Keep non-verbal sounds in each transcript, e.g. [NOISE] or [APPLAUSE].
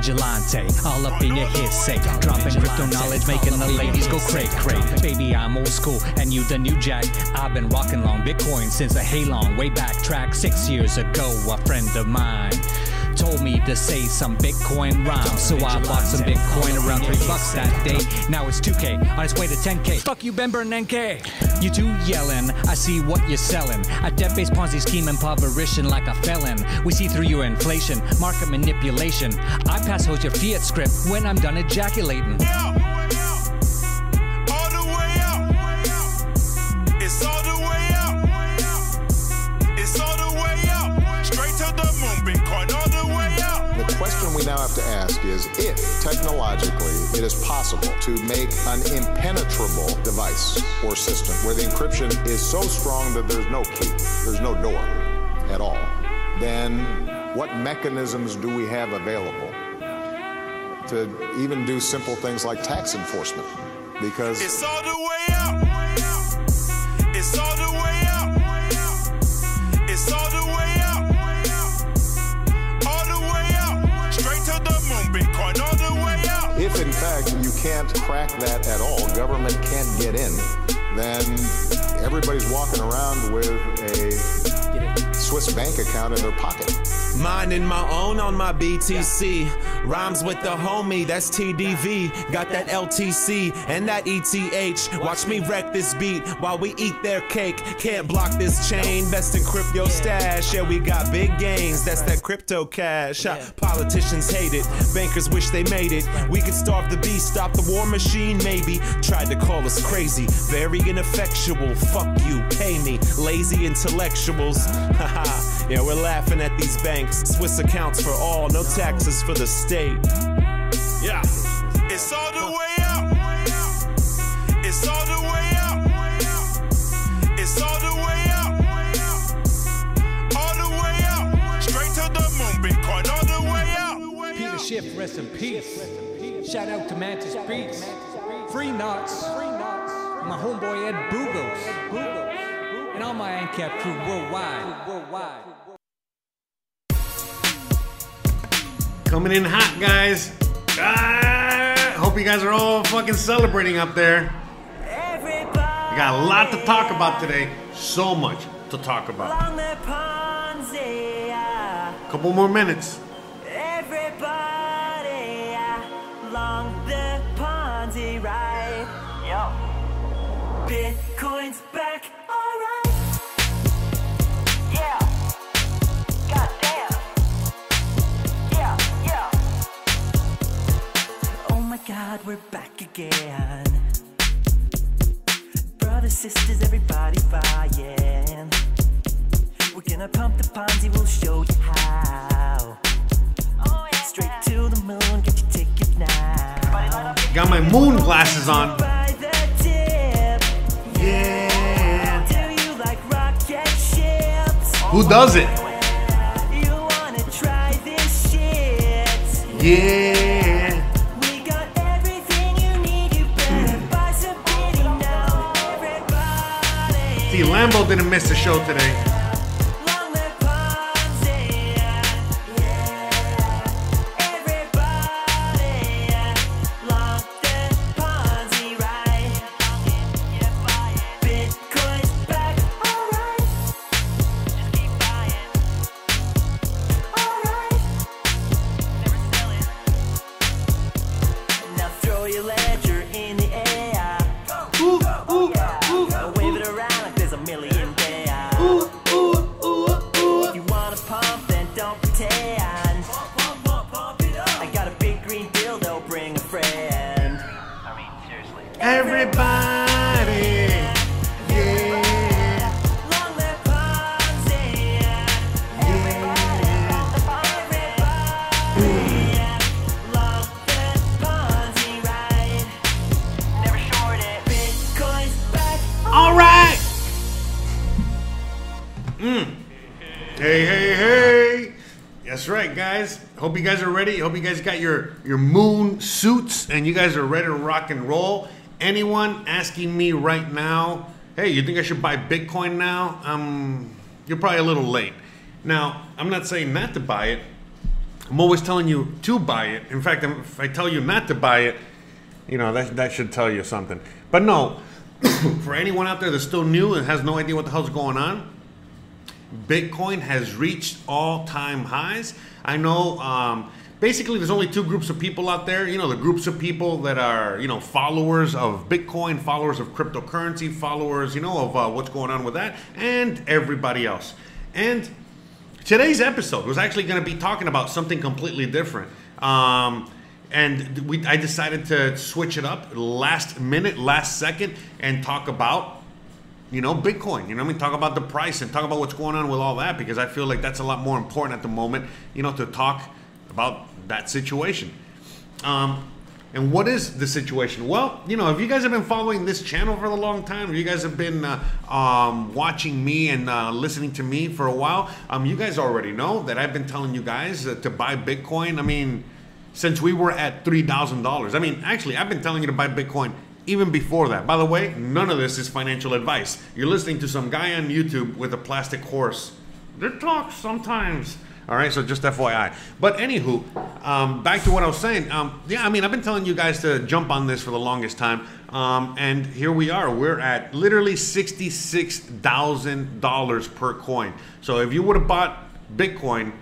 vigilante, all up in your hearsay. Dropping crypto knowledge, making the ladies go cray cray. Baby, I'm old school, and you the new jack. I've been rocking long Bitcoin since a hey long way back track six years ago. A friend of mine told me to say some Bitcoin rhymes. So I bought some Bitcoin around three bucks that day. Now it's 2K on its way to 10K. Fuck you, Ben Bernanke. You two yelling, I see what you're selling. A debt based Ponzi scheme, impoverishing like a felon. We see through your inflation, market manipulation. I pass hold your fiat script when I'm done ejaculating. All have to ask is if technologically it is possible to make an impenetrable device or system where the encryption is so strong that there's no key, there's no door at all, then what mechanisms do we have available to even do simple things like tax enforcement? Because crack that at all, government can't get in, then everybody's walking around with a Swiss bank account in their pocket. Minding my own on my BTC. Rhymes with the homie, that's TDV. Got that LTC and that ETH. Watch me wreck this beat while we eat their cake. Can't block this chain. Best in crypto stash. Yeah, we got big gains. That's that crypto cash. Politicians hate it. Bankers wish they made it. We could starve the beast, stop the war machine, maybe. Tried to call us crazy. Very ineffectual. Fuck you, pay me. Lazy intellectuals. [LAUGHS] Haha. Yeah, we're laughing at these banks. Swiss accounts for all, no taxes for the state. Yeah. It's all the way out. It's all the way out. It's all the way out. All the way out. Straight to the moon, Bitcoin all the way out. Peter Schiff, rest in peace. Shout out to Mantis Beats. Free Knots. My homeboy Ed Bugos. And all my ANCAP crew worldwide. Worldwide. Coming in hot, guys. Ah, hope you guys are all fucking celebrating up there. We got a lot to talk about today. So much to talk about. Couple more minutes. Bitcoin's back, god, we're back again. Brothers, sisters, everybody buying. We're gonna pump the Ponzi, we'll show you how. Oh, Straight to the moon, get your ticket now. Got my moon glasses on. Buy the tip. Yeah. Do like? Who does it? You wanna try this shit? Yeah. Lambo didn't miss the show today. Ready. Hope you guys got your, your moon suits and you guys are ready to rock and roll. Anyone asking me right now, hey, you think I should buy Bitcoin now? Um, you're probably a little late. Now, I'm not saying not to buy it. I'm always telling you to buy it. In fact, if I tell you not to buy it, you know that that should tell you something. But no, [COUGHS] for anyone out there that's still new and has no idea what the hell's going on, Bitcoin has reached all-time highs. I know. Um, basically, there's only two groups of people out there. You know, the groups of people that are you know followers of Bitcoin, followers of cryptocurrency, followers you know of uh, what's going on with that, and everybody else. And today's episode was actually going to be talking about something completely different. Um, and we, I decided to switch it up last minute, last second, and talk about you know, Bitcoin. You know, I mean, talk about the price and talk about what's going on with all that because I feel like that's a lot more important at the moment. You know, to talk about that situation. Um, and what is the situation? Well, you know, if you guys have been following this channel for a long time, if you guys have been uh, um, watching me and uh, listening to me for a while, um, you guys already know that I've been telling you guys uh, to buy Bitcoin. I mean, since we were at $3,000. I mean, actually, I've been telling you to buy Bitcoin even before that. By the way, none of this is financial advice. You're listening to some guy on YouTube with a plastic horse. They talk sometimes. All right, so just FYI. But anywho, um, back to what I was saying. Um, yeah, I mean, I've been telling you guys to jump on this for the longest time, um, and here we are. We're at literally sixty-six thousand dollars per coin. So if you would have bought Bitcoin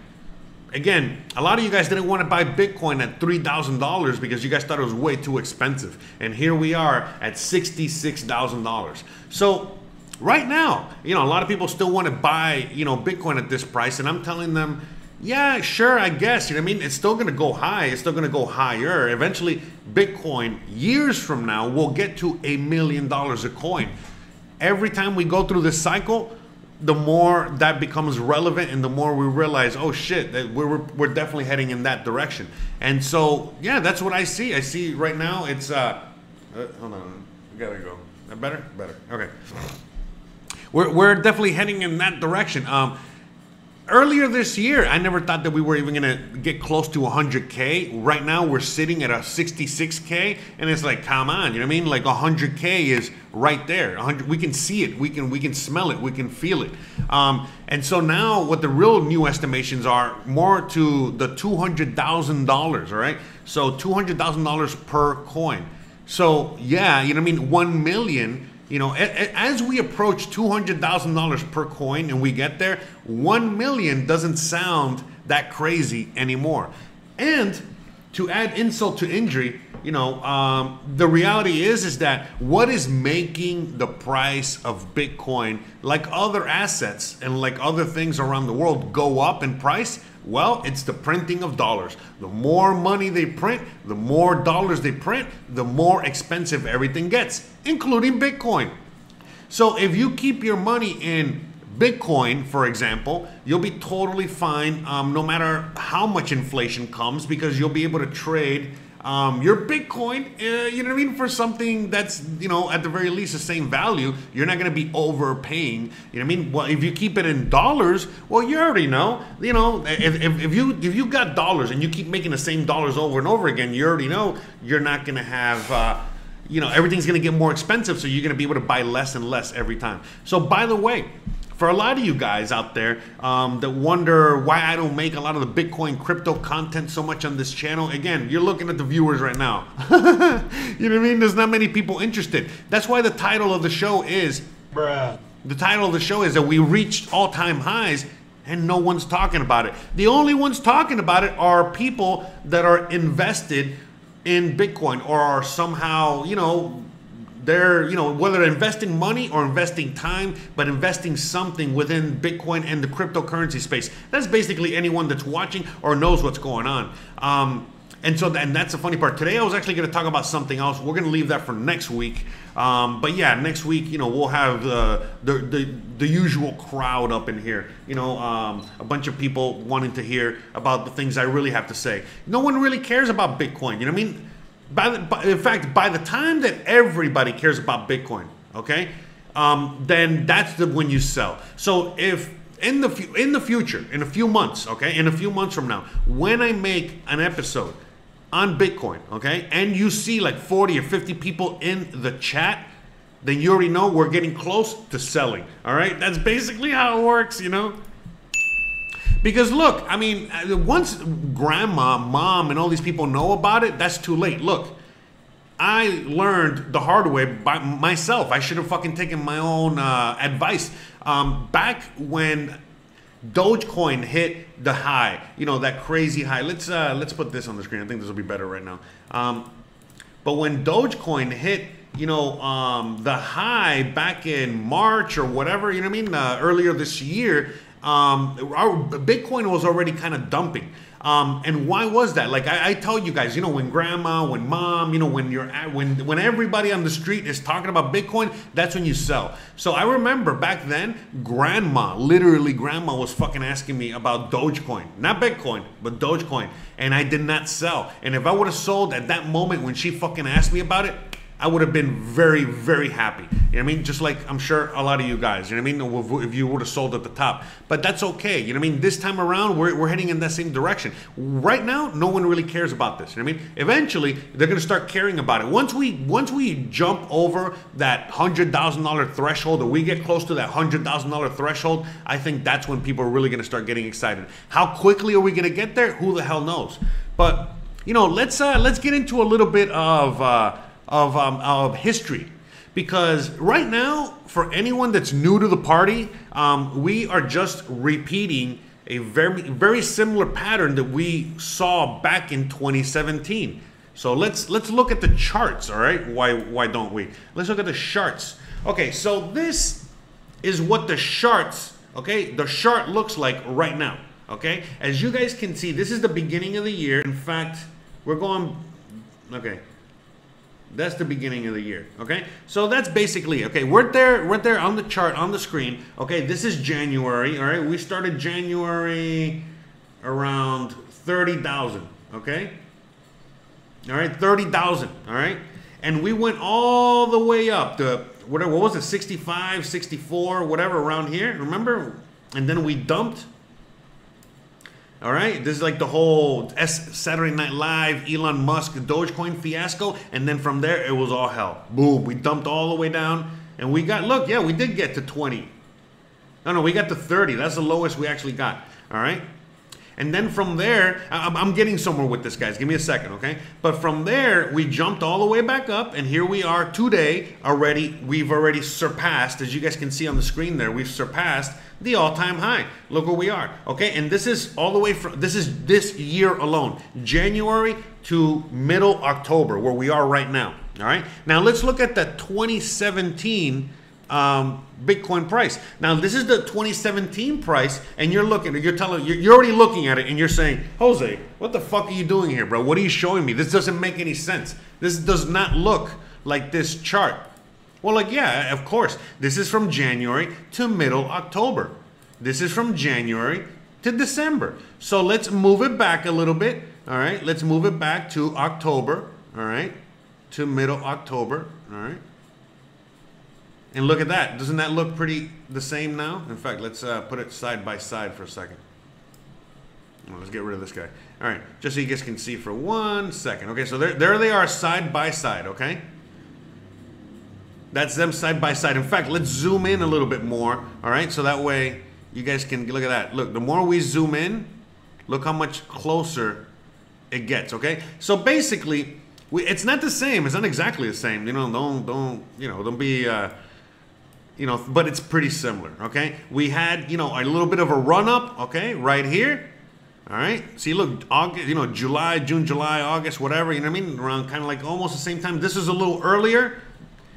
again, a lot of you guys didn't want to buy Bitcoin at $3,000 because you guys thought it was way too expensive. And here we are at $66,000. So right now, you know, a lot of people still want to buy, you know, Bitcoin at this price. And I'm telling them, yeah, sure, I guess. You know what I mean? It's still going to go high. It's still going to go higher. Eventually, Bitcoin, years from now, will get to a million dollars a coin. Every time we go through this cycle, the more that becomes relevant and the more we realize, oh shit, that we're, we're definitely heading in that direction. And so, yeah, that's what I see. I see right now it's, uh, uh hold on, we gotta go. Better? Better. Okay. We're, we're definitely heading in that direction. Um, earlier this year, I never thought that we were even gonna get close to 100k. Right now, we're sitting at a 66k, and it's like, come on, you know what I mean? Like 100k is right there. 100, we can see it, we can we can smell it, we can feel it. Um, and so now, what the real new estimations are more to the 200 thousand dollars. All right, so 200 thousand dollars per coin. So yeah, you know what I mean? One million you know, as we approach $200,000 per coin and we get there, 1 million doesn't sound that crazy anymore. And to add insult to injury, you know, um, the reality is is that what is making the price of Bitcoin, like other assets and like other things around the world, go up in price? Well, it's the printing of dollars. The more money they print, the more dollars they print, the more expensive everything gets, including Bitcoin. So if you keep your money in Bitcoin, for example, you'll be totally fine um, no matter how much inflation comes because you'll be able to trade um, your Bitcoin, uh, you know what I mean, for something that's, you know, at the very least the same value, you're not going to be overpaying. You know what I mean? Well, if you keep it in dollars, well, you already know, you know, if, if, if you if you got dollars and you keep making the same dollars over and over again, you already know you're not going to have. Uh, you know everything's going to get more expensive so you're going to be able to buy less and less every time so by the way for a lot of you guys out there um, that wonder why I don't make a lot of the Bitcoin crypto content so much on this channel, again, you're looking at the viewers right now. [LAUGHS] you know what I mean? There's not many people interested. That's why the title of the show is, Bruh. The title of the show is that we reached all time highs and no one's talking about it. The only ones talking about it are people that are invested in Bitcoin or are somehow, you know, they're, you know, whether investing money or investing time, but investing something within Bitcoin and the cryptocurrency space. That's basically anyone that's watching or knows what's going on. Um, and so, and that's the funny part. Today, I was actually going to talk about something else. We're going to leave that for next week. Um, but yeah, next week, you know, we'll have uh, the, the the usual crowd up in here. You know, um, a bunch of people wanting to hear about the things I really have to say. No one really cares about Bitcoin. You know what I mean? by, the, by in fact, by the time that everybody cares about Bitcoin, okay, um, then that's the when you sell. So if in the in the future, in a few months, okay, in a few months from now, when I make an episode on Bitcoin, okay, and you see like 40 or 50 people in the chat, then you already know we're getting close to selling. All right, that's basically how it works, you know. Because look, I mean, uh, once grandma, mom, and all these people know about it, that's too late. Look, I learned the hard way by myself. I should have fucking taken my own uh, advice. Um, back when Dogecoin hit the high, you know that crazy high. Let's uh, let's put this on the screen. I think this will be better right now. Um, but when Dogecoin hit, you know, um, the high back in March or whatever, you know what I mean, uh, earlier this year, um, our Bitcoin was already kind of dumping. Um, and why was that? Like I, I tell you guys, you know, when grandma, when mom, you know, when you're at, when when everybody on the street is talking about Bitcoin, that's when you sell. So I remember back then, grandma, literally grandma was fucking asking me about Dogecoin, not Bitcoin, but Dogecoin, and I did not sell. And if I would have sold at that moment when she fucking asked me about it, I would have been very, very happy. You know what I mean? Just like I'm sure a lot of you guys, you know what I mean? If you would have sold at the top. But that's okay. You know what I mean? This time around, we're, we're heading in that same direction. Right now, no one really cares about this. You know what I mean? Eventually, they're going to start caring about it. Once we once we jump over that $100,000 threshold, or we get close to that $100,000 threshold, I think that's when people are really going to start getting excited. How quickly are we going to get there? Who the hell knows? But, you know, let's uh, let's get into a little bit of... Uh, of, um, of history. Because right now, for anyone that's new to the party, um, we are just repeating a very, very similar pattern that we saw back in 2017. So let's let's look at the charts, all right? Why why don't we? Let's look at the charts. Okay, so this is what the charts, okay? The chart looks like right now, okay? As you guys can see, this is the beginning of the year. In fact, we're going okay. That's the beginning of the year. Okay, so that's basically okay. We're there. We're there on the chart on the screen. Okay, this is January. All right, we started January around thirty thousand. Okay, all right, thirty thousand. All right, and we went all the way up to whatever. What was it? 65, 64, whatever around here. Remember? And then we dumped all right, this is like the whole S- Saturday Night Live, Elon Musk, Dogecoin fiasco, and then from there it was all hell. Boom, we dumped all the way down, and we got look, yeah, we did get to 20. No, no, we got to 30. That's the lowest we actually got. All right, and then from there, I'm, getting somewhere with this, guys. Give me a second, okay? But from there, we jumped all the way back up, and here we are today. Already, we've already surpassed, as you guys can see on the screen there, we've surpassed the all-time high. Look where we are. Okay, and this is all the way from this is this year alone, January to middle October, where we are right now. All right. Now let's look at the 2017 um, Bitcoin price. Now this is the 2017 price, and you're looking, you're telling, you're, you're already looking at it, and you're saying, Jose, what the fuck are you doing here, bro? What are you showing me? This doesn't make any sense. This does not look like this chart. Well, like, yeah, of course. This is from January to middle October. This is from January to December. So let's move it back a little bit. All right. Let's move it back to October. All right. To middle October. All right. And look at that. Doesn't that look pretty the same now? In fact, let's uh, put it side by side for a second. Well, let's get rid of this guy. All right. Just so you guys can see for one second. Okay. So there, there they are side by side. Okay. That's them side by side. In fact, let's zoom in a little bit more. All right, so that way you guys can look at that. Look, the more we zoom in, look how much closer it gets. Okay, so basically, we, it's not the same. It's not exactly the same. You know, don't don't you know don't be. Uh, you know, but it's pretty similar. Okay, we had you know a little bit of a run up. Okay, right here. All right. See, look, August, you know, July, June, July, August, whatever. You know what I mean? Around kind of like almost the same time. This is a little earlier.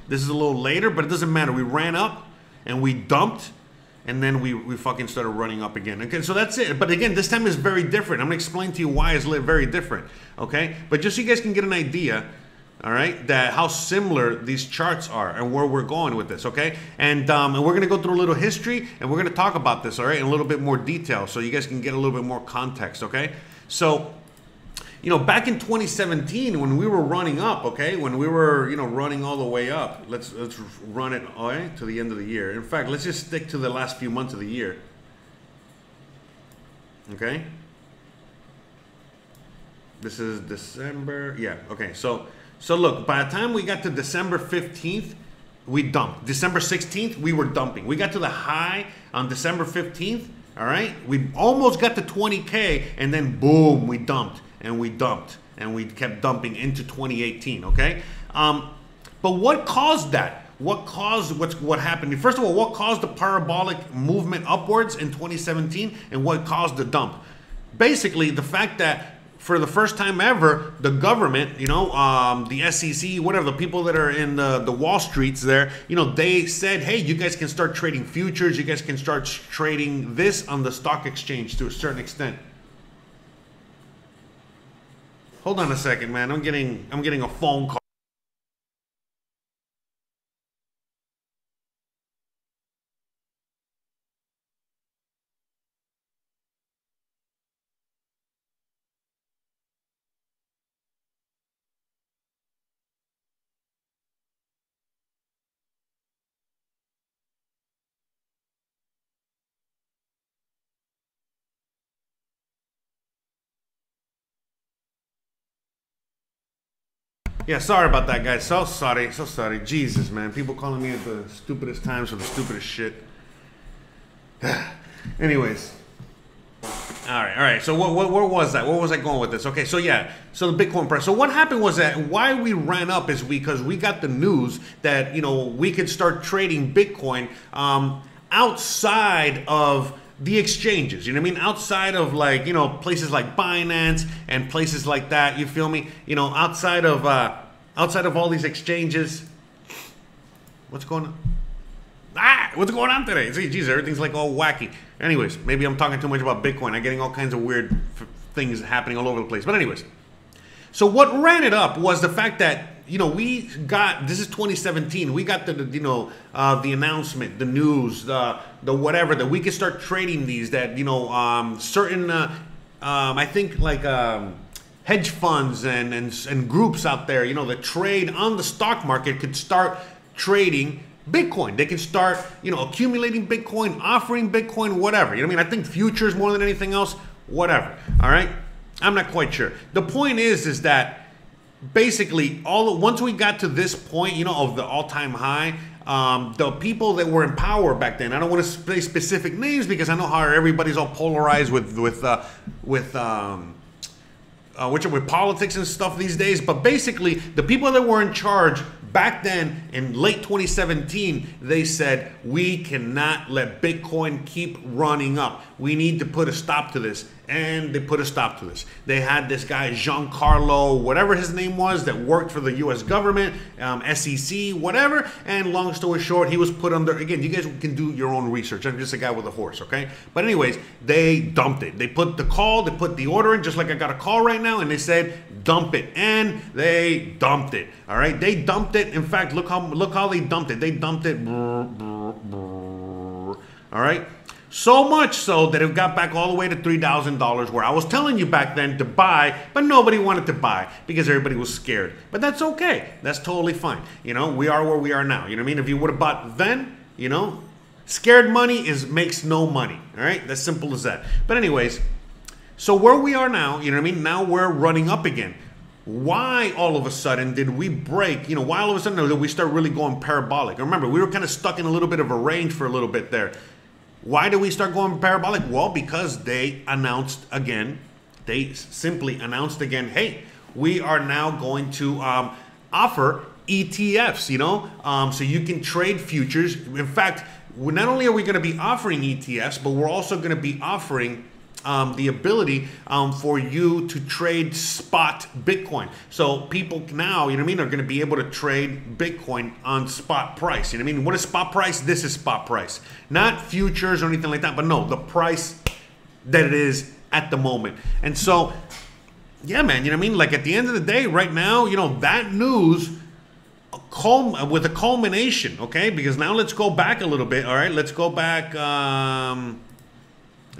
This is a little later, but it doesn't matter. We ran up and we dumped and then we, we fucking started running up again. Okay, so that's it. But again, this time is very different. I'm gonna explain to you why it's very different. Okay, but just so you guys can get an idea, all right, that how similar these charts are and where we're going with this. Okay, and um, and we're gonna go through a little history and we're gonna talk about this. All right, in a little bit more detail, so you guys can get a little bit more context. Okay, so you know, back in 2017 when we were running up, okay, when we were, you know, running all the way up, let's let's run it all right to the end of the year. In fact, let's just stick to the last few months of the year. Okay? This is December. Yeah, okay. So so look, by the time we got to December 15th, we dumped. December 16th, we were dumping. We got to the high on December 15th All right, we almost got to 20k, and then boom, we dumped and we dumped and we kept dumping into 2018. Okay, um, but what caused that? What caused what's what happened? First of all, what caused the parabolic movement upwards in 2017, and what caused the dump? Basically, the fact that for the first time ever, the government, you know, um, the SEC, whatever, the people that are in the, the Wall Streets there, you know, they said, hey, you guys can start trading futures. You guys can start trading this on the stock exchange to a certain extent. Hold on a second, man. I'm getting I'm getting a phone call. Yeah, sorry about that, guys. So sorry, so sorry. Jesus, man. People calling me at the stupidest times for the stupidest shit. [SIGHS] Anyways. All right, all right. So what, what, where was that? Where was I going with this? Okay, so yeah, so the Bitcoin price. So what happened was that why we ran up is because we got the news that you know we could start trading Bitcoin um, outside of the exchanges. You know what I mean? Outside of like you know places like Binance and places like that. You feel me? You know, outside of uh, outside of all these exchanges. What's going on? Ah, what's going on today? See, geez, everything's like all wacky. Anyways, maybe I'm talking too much about Bitcoin. I'm getting all kinds of weird things happening all over the place. But anyways, so what ran it up was the fact that you know we got this is 2017. We got the, the you know uh, the announcement, the news, the the whatever that we could start trading these. That you know um, certain uh, um, I think like. Um, hedge funds and, and and groups out there, you know, that trade on the stock market could start trading Bitcoin. They can start, you know, accumulating Bitcoin, offering Bitcoin, whatever. You know what I mean? I think futures more than anything else, whatever. All right? I'm not quite sure. The point is is that basically all once we got to this point, you know, of the all-time high, um, the people that were in power back then. I don't want to say specific names because I know how everybody's all polarized with with uh, with um, uh, which are with politics and stuff these days. But basically, the people that were in charge back then in late 2017, they said, we cannot let Bitcoin keep running up. We need to put a stop to this. And they put a stop to this. They had this guy, Giancarlo, whatever his name was, that worked for the US government, um, SEC, whatever. And long story short, he was put under, again, you guys can do your own research. I'm just a guy with a horse, okay? But, anyways, they dumped it. They put the call, they put the order in, just like I got a call right now, and they said, dump it. And they dumped it. All right? They dumped it. In fact, look how look how they dumped it. They dumped it. All right? So much so that it got back all the way to $3,000 where I was telling you back then to buy, but nobody wanted to buy because everybody was scared. But that's okay. That's totally fine. You know, we are where we are now. You know what I mean? If you would have bought then, you know, scared money is makes no money. All right? That's simple as that. But anyways, so where we are now, you know what I mean? Now we're running up again. Why all of a sudden did we break? You know, why all of a sudden did we start really going parabolic? Remember, we were kind of stuck in a little bit of a range for a little bit there. Why do we start going parabolic? Well, because they announced again, they simply announced again, hey, we are now going to um, offer ETFs, you know, um, so you can trade futures. In fact, not only are we going to be offering ETFs, but we're also going to be offering um, the ability um, for you to trade spot Bitcoin. So people now, you know what I mean, are going to be able to trade Bitcoin on spot price. You know what I mean? What is spot price? This is spot price, not futures or anything like that. But no, the price that it is at the moment. And so, yeah, man, you know what I mean? Like at the end of the day, right now, you know that news. Culm- with a culmination, okay? Because now let's go back a little bit. All right, let's go back. Um,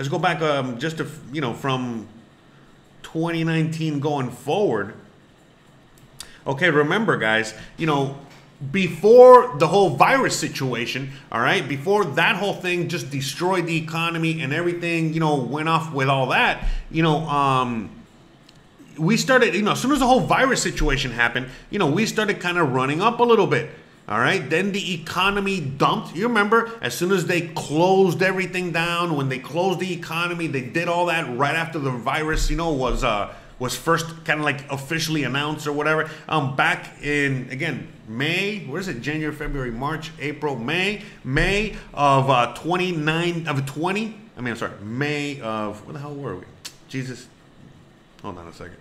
let's go back um, just to, you know from 2019 going forward. Okay remember guys you know before the whole virus situation all right before that whole thing just destroyed the economy and everything you know went off with all that you know um we started you know as soon as the whole virus situation happened you know we started kind of running up a little bit All right. Then the economy dumped. You remember, as soon as they closed everything down, when they closed the economy, they did all that right after the virus, you know, was uh was first kind of like officially announced or whatever. Um, back in again May, where is it? January, February, March, April, May, May of uh, 29 of 20. I mean, I'm sorry, May of what the hell were we? Jesus, hold on a second.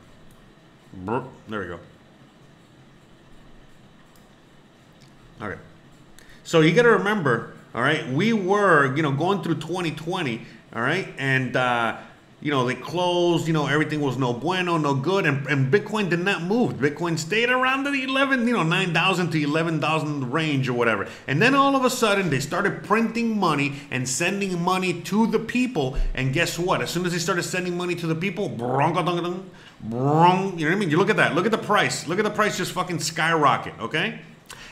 Brr, There we go. Okay. So you got to remember, all right, we were, you know, going through 2020, all right, and, uh, you know, they closed, you know, everything was no bueno, no good, and, and Bitcoin did not move. Bitcoin stayed around the 11, you know, 9,000 to 11,000 range or whatever. And then all of a sudden, they started printing money and sending money to the people. And guess what? As soon as they started sending money to the people, bronk-a-dunk-a-dunk, you know what I mean? You look at that. Look at the price. Look at the price just fucking skyrocket, okay?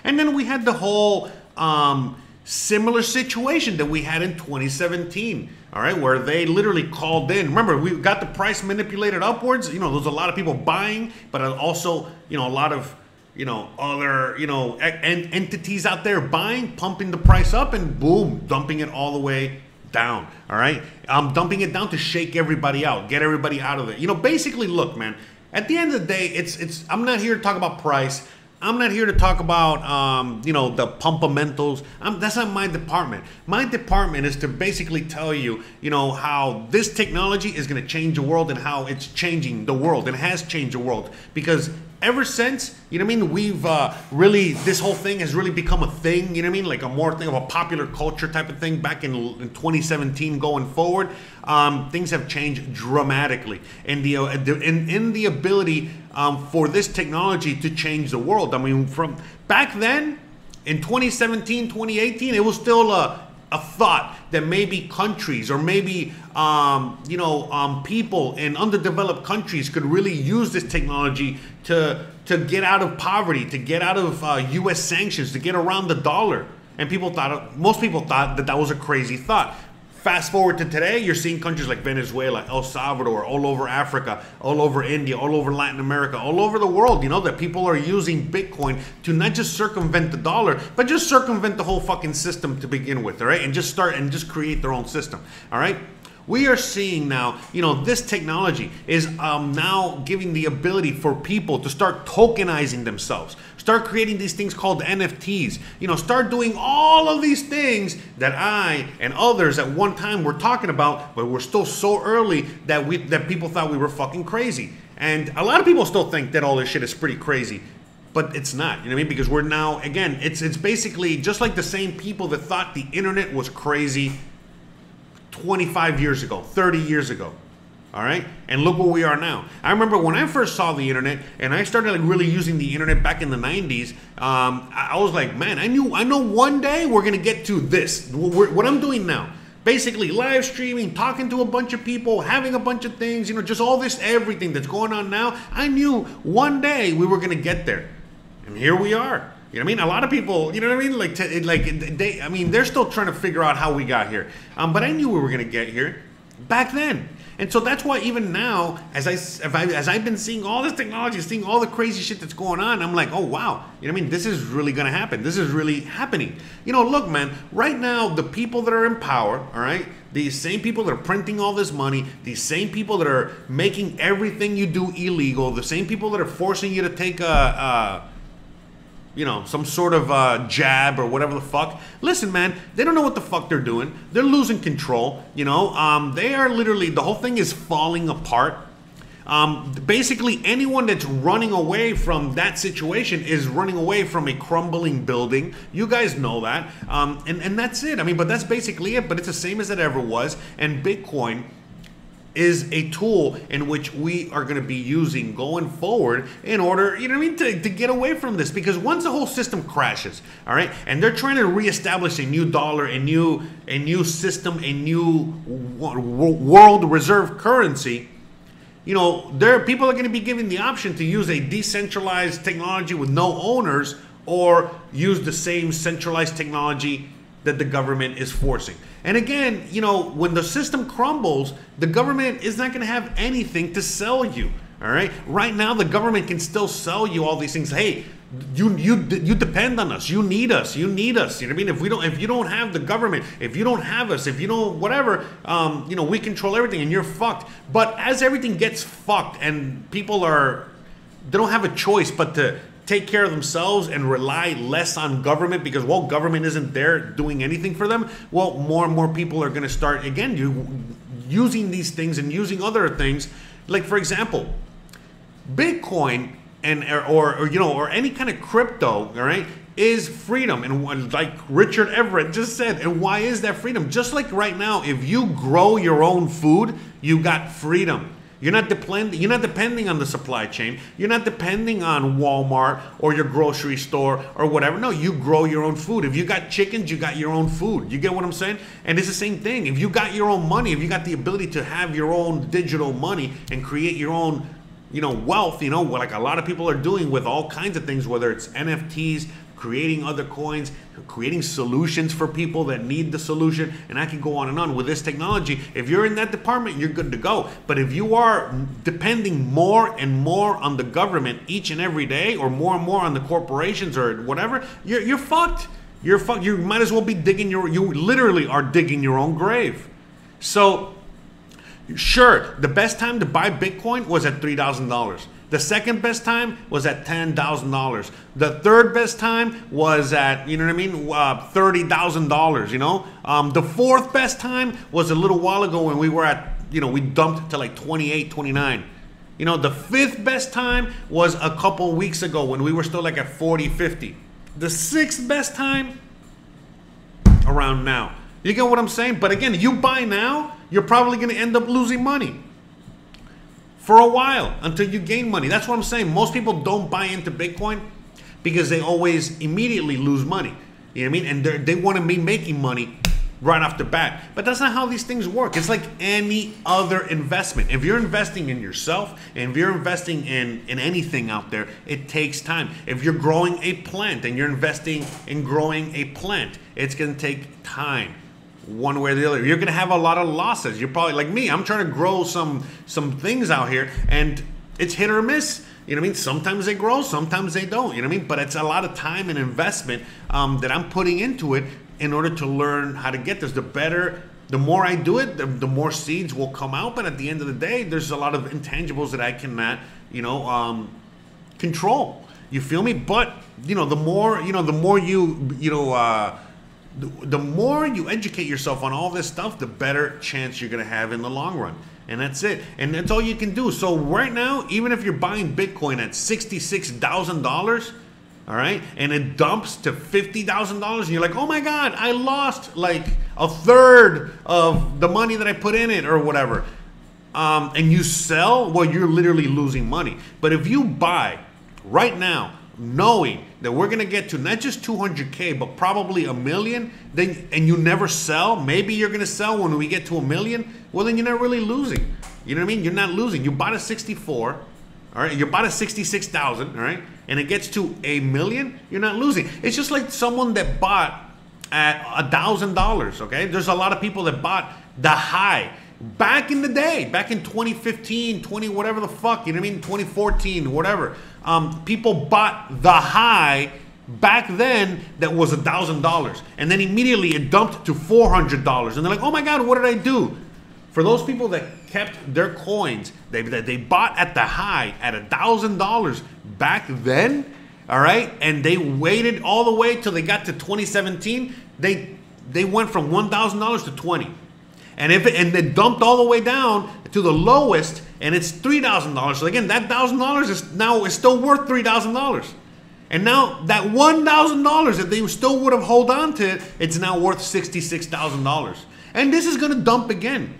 And then we had the whole um, similar situation that we had in 2017. All right, where they literally called in. Remember, we got the price manipulated upwards. You know, there's a lot of people buying, but also, you know, a lot of, you know, other, you know, en- entities out there buying, pumping the price up, and boom, dumping it all the way down. All right, I'm dumping it down to shake everybody out, get everybody out of it. You know, basically, look, man. At the end of the day, it's it's. I'm not here to talk about price. I'm not here to talk about, um, you know, the pumpamentals. I'm, that's not my department. My department is to basically tell you, you know, how this technology is going to change the world and how it's changing the world and has changed the world. Because ever since, you know what I mean, we've uh, really, this whole thing has really become a thing, you know what I mean, like a more thing of a popular culture type of thing back in, in 2017 going forward. Um, things have changed dramatically And the, uh, in, in the ability um, for this technology to change the world. I mean, from back then in 2017, 2018, it was still a, a thought that maybe countries or maybe um, you know um, people in underdeveloped countries could really use this technology to to get out of poverty, to get out of uh, U.S. sanctions, to get around the dollar. And people thought, most people thought that that was a crazy thought. Fast forward to today, you're seeing countries like Venezuela, El Salvador, all over Africa, all over India, all over Latin America, all over the world, you know, that people are using Bitcoin to not just circumvent the dollar, but just circumvent the whole fucking system to begin with, all right? And just start and just create their own system, all right? We are seeing now, you know, this technology is um, now giving the ability for people to start tokenizing themselves, start creating these things called NFTs, you know, start doing all of these things that I and others at one time were talking about, but we're still so early that we that people thought we were fucking crazy. And a lot of people still think that all this shit is pretty crazy but it's not. You know what I mean? Because we're now again, it's it's basically just like the same people that thought the internet was crazy 25 years ago, 30 years ago. All right, and look where we are now. I remember when I first saw the internet, and I started like really using the internet back in the '90s. Um, I, was like, man, I knew, I know one day we're gonna get to this. What what I'm doing now, basically live streaming, talking to a bunch of people, having a bunch of things, you know, just all this everything that's going on now. I knew one day we were gonna get there, and here we are. You know what I mean? A lot of people, you know what I mean? Like, to, like they, I mean, they're still trying to figure out how we got here. Um, but I knew we were gonna get here back then. And so that's why even now, as I, I as I've been seeing all this technology, seeing all the crazy shit that's going on, I'm like, oh wow, you know what I mean? This is really gonna happen. This is really happening. You know, look, man, right now the people that are in power, all right, these same people that are printing all this money, these same people that are making everything you do illegal, the same people that are forcing you to take a, a you know, some sort of uh, jab or whatever the fuck. Listen, man, they don't know what the fuck they're doing. They're losing control. You know, um, they are literally the whole thing is falling apart. Um, basically, anyone that's running away from that situation is running away from a crumbling building. You guys know that, um, and and that's it. I mean, but that's basically it. But it's the same as it ever was. And Bitcoin is a tool in which we are going to be using going forward in order, you know what I mean, to, to get away from this. Because once the whole system crashes, all right, and they're trying to reestablish a new dollar, a new a new system, a new wo- wo- world reserve currency. You know, there people are going to be given the option to use a decentralized technology with no owners, or use the same centralized technology that the government is forcing. And again, you know, when the system crumbles, the government is not going to have anything to sell you. All right. Right now, the government can still sell you all these things. Hey, you you you depend on us. You need us. You need us. You know what I mean? If we don't, if you don't have the government, if you don't have us, if you don't whatever, um, you know, we control everything, and you're fucked. But as everything gets fucked, and people are, they don't have a choice but to take care of themselves and rely less on government because well government isn't there doing anything for them well more and more people are going to start again you using these things and using other things. Like for example bitcoin and or, or you know or any kind of crypto all right is freedom. And like richard everett just said and why is that freedom? Just like right now if you grow your own food you got freedom you're not depending you're not depending on the supply chain. You're not depending on walmart or your grocery store or whatever. No you grow your own food. If you got chickens you got your own food. You get what i'm saying? And it's the same thing. If you got your own money if you got the ability to have your own digital money and create your own you know wealth you know like a lot of people are doing with all kinds of things whether it's nfts creating other coins creating solutions for people that need the solution and i can go on and on. With this technology if you're in that department you're good to go. But if you are depending more and more on the government each and every day or more and more on the corporations or whatever you're, you're fucked. You're fucked. You might as well be digging your you literally are digging your own grave. So Sure, the best time to buy Bitcoin was at $3,000. The second best time was at $10,000. The third best time was at, you know what I mean, uh, $30,000, you know? Um, the fourth best time was a little while ago when we were at, you know, we dumped to like 28, 29. You know, the fifth best time was a couple weeks ago when we were still like at 40, 50. The sixth best time around now. You get what I'm saying? But again, you buy now, you're probably going to end up losing money for a while until you gain money. That's what I'm saying. Most people don't buy into Bitcoin because they always immediately lose money. You know what I mean? And they're- want to be making money right off the bat. But that's not how these things work. It's like any other investment. If you're investing in yourself and if you're investing in, in anything out there, it takes time. If you're growing a plant and you're investing in growing a plant, it's going to take time one way or the other. You're gonna have a lot of losses. You're probably like me. I'm trying to grow some some things out here, and it's hit or miss. You know what I mean? Sometimes they grow, sometimes they don't. You know what I mean? But it's a lot of time and investment um, that I'm putting into it in order to learn how to get this. The better, the more I do it, the, the more seeds will come out. But at the end of the day, there's a lot of intangibles that I cannot, you know, um, control. You feel me? But you know, the more you know, the more you you know. Uh, the, the more you educate yourself on all this stuff, the better chance you're going to have in the long run. And that's it. And that's all you can do. So right now, even if you're buying Bitcoin at $66,000, all right, and it dumps to $50,000 and you're like, "Oh my god, I lost like a third of the money that I put in it or whatever." Um, and you sell, well, you're literally losing money. But if you buy right now, knowing that we're gonna get to not just 200k, but probably a million, then and you never sell, maybe you're gonna sell when we get to a million. Well, then you're not really losing. You know what I mean? You're not losing. You bought a 64, all right. You bought a 66,000, all right, and it gets to a million. You're not losing. It's just like someone that bought at a thousand dollars. Okay, there's a lot of people that bought the high back in the day, back in 2015, 20 whatever the fuck, you know what I mean, 2014, whatever. Um, people bought the high back then that was a thousand dollars, and then immediately it dumped to four hundred dollars, and they're like, oh my god, what did I do? For those people that kept their coins, they that they bought at the high at a thousand dollars back then, all right, and they waited all the way till they got to 2017. They they went from one thousand dollars to twenty, and if it, and they dumped all the way down to the lowest, and it's three thousand dollars. So again, that thousand dollars is now is still worth three thousand dollars. And now that one thousand dollars that they still would have hold on to, it, it's now worth sixty-six thousand dollars. And this is gonna dump again.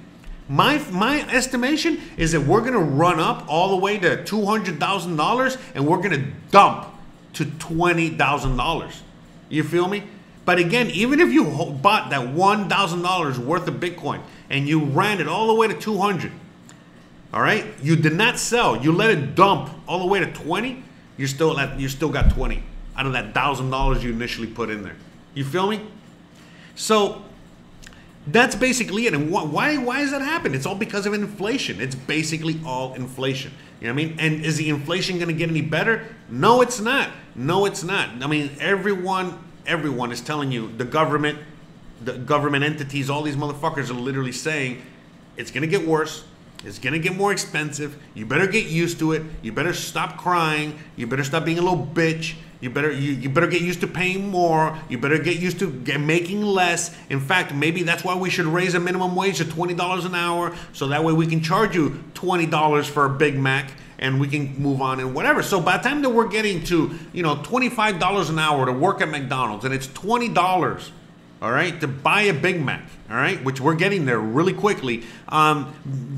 My my estimation is that we're gonna run up all the way to two hundred thousand dollars, and we're gonna dump to twenty thousand dollars. You feel me? But again, even if you bought that one thousand dollars worth of Bitcoin and you ran it all the way to two hundred, all right, you did not sell. You let it dump all the way to twenty. You're still you still got twenty out of that thousand dollars you initially put in there. You feel me? So That's basically it. And wh- why why has that happened? It's all because of inflation. It's basically all inflation. You know what I mean? And is the inflation going to get any better? No, it's not. No, it's not. I mean, everyone everyone is telling you the government, the government entities, all these motherfuckers are literally saying it's to get worse. It's to get more expensive. You better get used to it. You better stop crying. You better stop being a little bitch. You better you, you better get used to paying more. You better get used to get, making less. In fact, maybe that's why we should raise a minimum wage to twenty dollars an hour, so that way we can charge you twenty dollars for a Big Mac, and we can move on and whatever. So by the time that we're getting to you know twenty five dollars an hour to work at McDonald's, and it's twenty dollars all right, to buy a Big Mac, all right, which we're getting there really quickly. Um,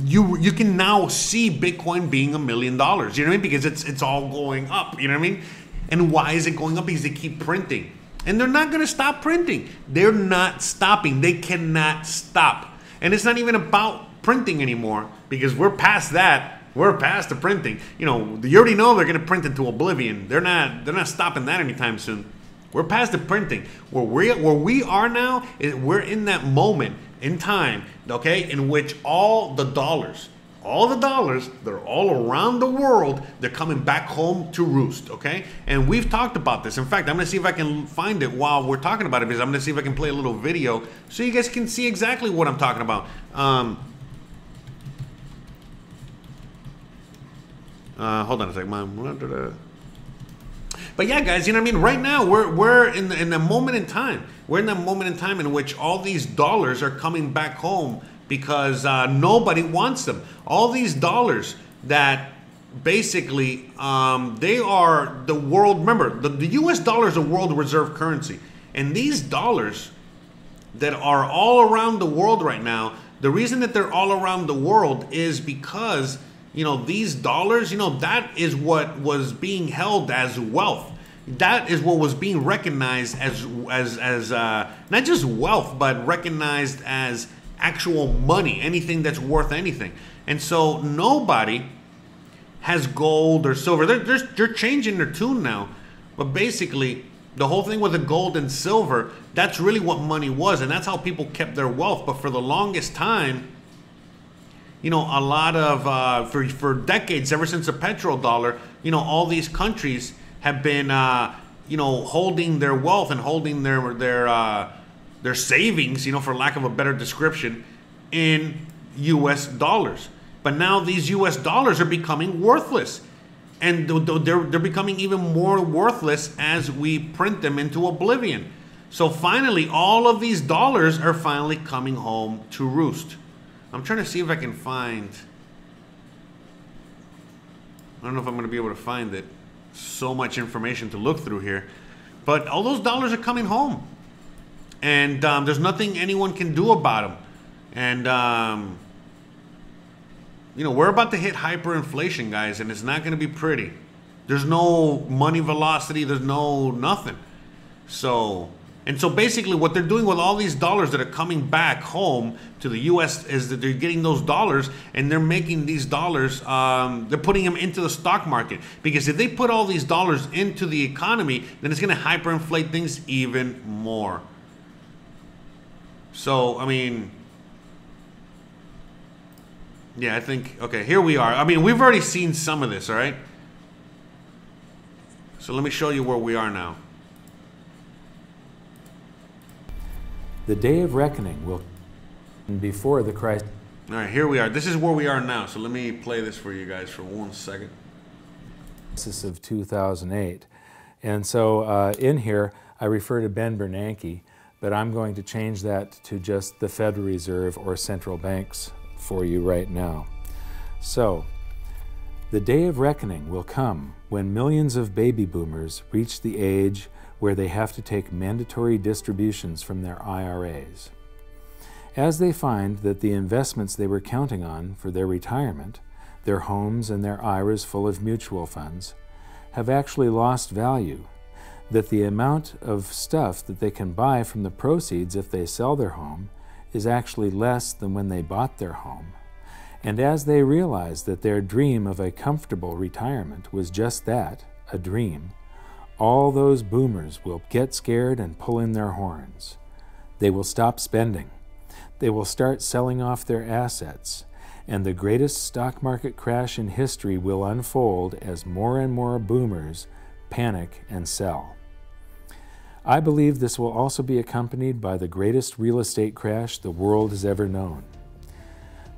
you you can now see Bitcoin being a million dollars. You know what I mean? Because it's it's all going up. You know what I mean? And why is it going up? Because they keep printing, and they're not going to stop printing. They're not stopping. They cannot stop. And it's not even about printing anymore because we're past that. We're past the printing. You know, you already know they're going to print into oblivion. They're not. They're not stopping that anytime soon. We're past the printing. Where we where we are now is we're in that moment in time, okay, in which all the dollars, all the dollars, they're all around the world, they're coming back home to roost, okay? And we've talked about this. In fact, I'm gonna see if I can find it while we're talking about it because I'm gonna see if I can play a little video so you guys can see exactly what I'm talking about. Um, uh, hold on a second, But yeah, guys, you know what I mean? Right now, we're, we're in, the, in a moment in time. We're in that moment in time in which all these dollars are coming back home because uh, nobody wants them. All these dollars that basically um, they are the world. Remember, the, the U.S. dollar is a world reserve currency, and these dollars that are all around the world right now. The reason that they're all around the world is because you know these dollars. You know that is what was being held as wealth. That is what was being recognized as as as uh, not just wealth, but recognized as actual money, anything that's worth anything. And so nobody has gold or silver. They're, they're, they're changing their tune now. But basically, the whole thing with the gold and silver, that's really what money was. And that's how people kept their wealth. But for the longest time, you know, a lot of, uh, for, for decades, ever since the petrodollar, you know, all these countries have been, uh, you know, holding their wealth and holding their, their, uh, their savings, you know, for lack of a better description, in US dollars. But now these US dollars are becoming worthless. And they're, they're becoming even more worthless as we print them into oblivion. So finally, all of these dollars are finally coming home to roost. I'm trying to see if I can find. I don't know if I'm going to be able to find it. So much information to look through here. But all those dollars are coming home. And um, there's nothing anyone can do about them. And, um, you know, we're about to hit hyperinflation, guys, and it's not going to be pretty. There's no money velocity, there's no nothing. So, and so basically, what they're doing with all these dollars that are coming back home to the U.S. is that they're getting those dollars and they're making these dollars, um, they're putting them into the stock market. Because if they put all these dollars into the economy, then it's going to hyperinflate things even more. So, I mean, yeah, I think, okay, here we are. I mean, we've already seen some of this, all right? So let me show you where we are now. The day of reckoning will before the Christ. All right, here we are. This is where we are now. So let me play this for you guys for one second. Crisis of 2008. And so uh, in here, I refer to Ben Bernanke, but I'm going to change that to just the Federal Reserve or central banks for you right now. So, the day of reckoning will come when millions of baby boomers reach the age where they have to take mandatory distributions from their IRAs. As they find that the investments they were counting on for their retirement, their homes and their IRAs full of mutual funds, have actually lost value, that the amount of stuff that they can buy from the proceeds if they sell their home is actually less than when they bought their home. And as they realize that their dream of a comfortable retirement was just that, a dream, all those boomers will get scared and pull in their horns. They will stop spending. They will start selling off their assets, and the greatest stock market crash in history will unfold as more and more boomers panic and sell. I believe this will also be accompanied by the greatest real estate crash the world has ever known.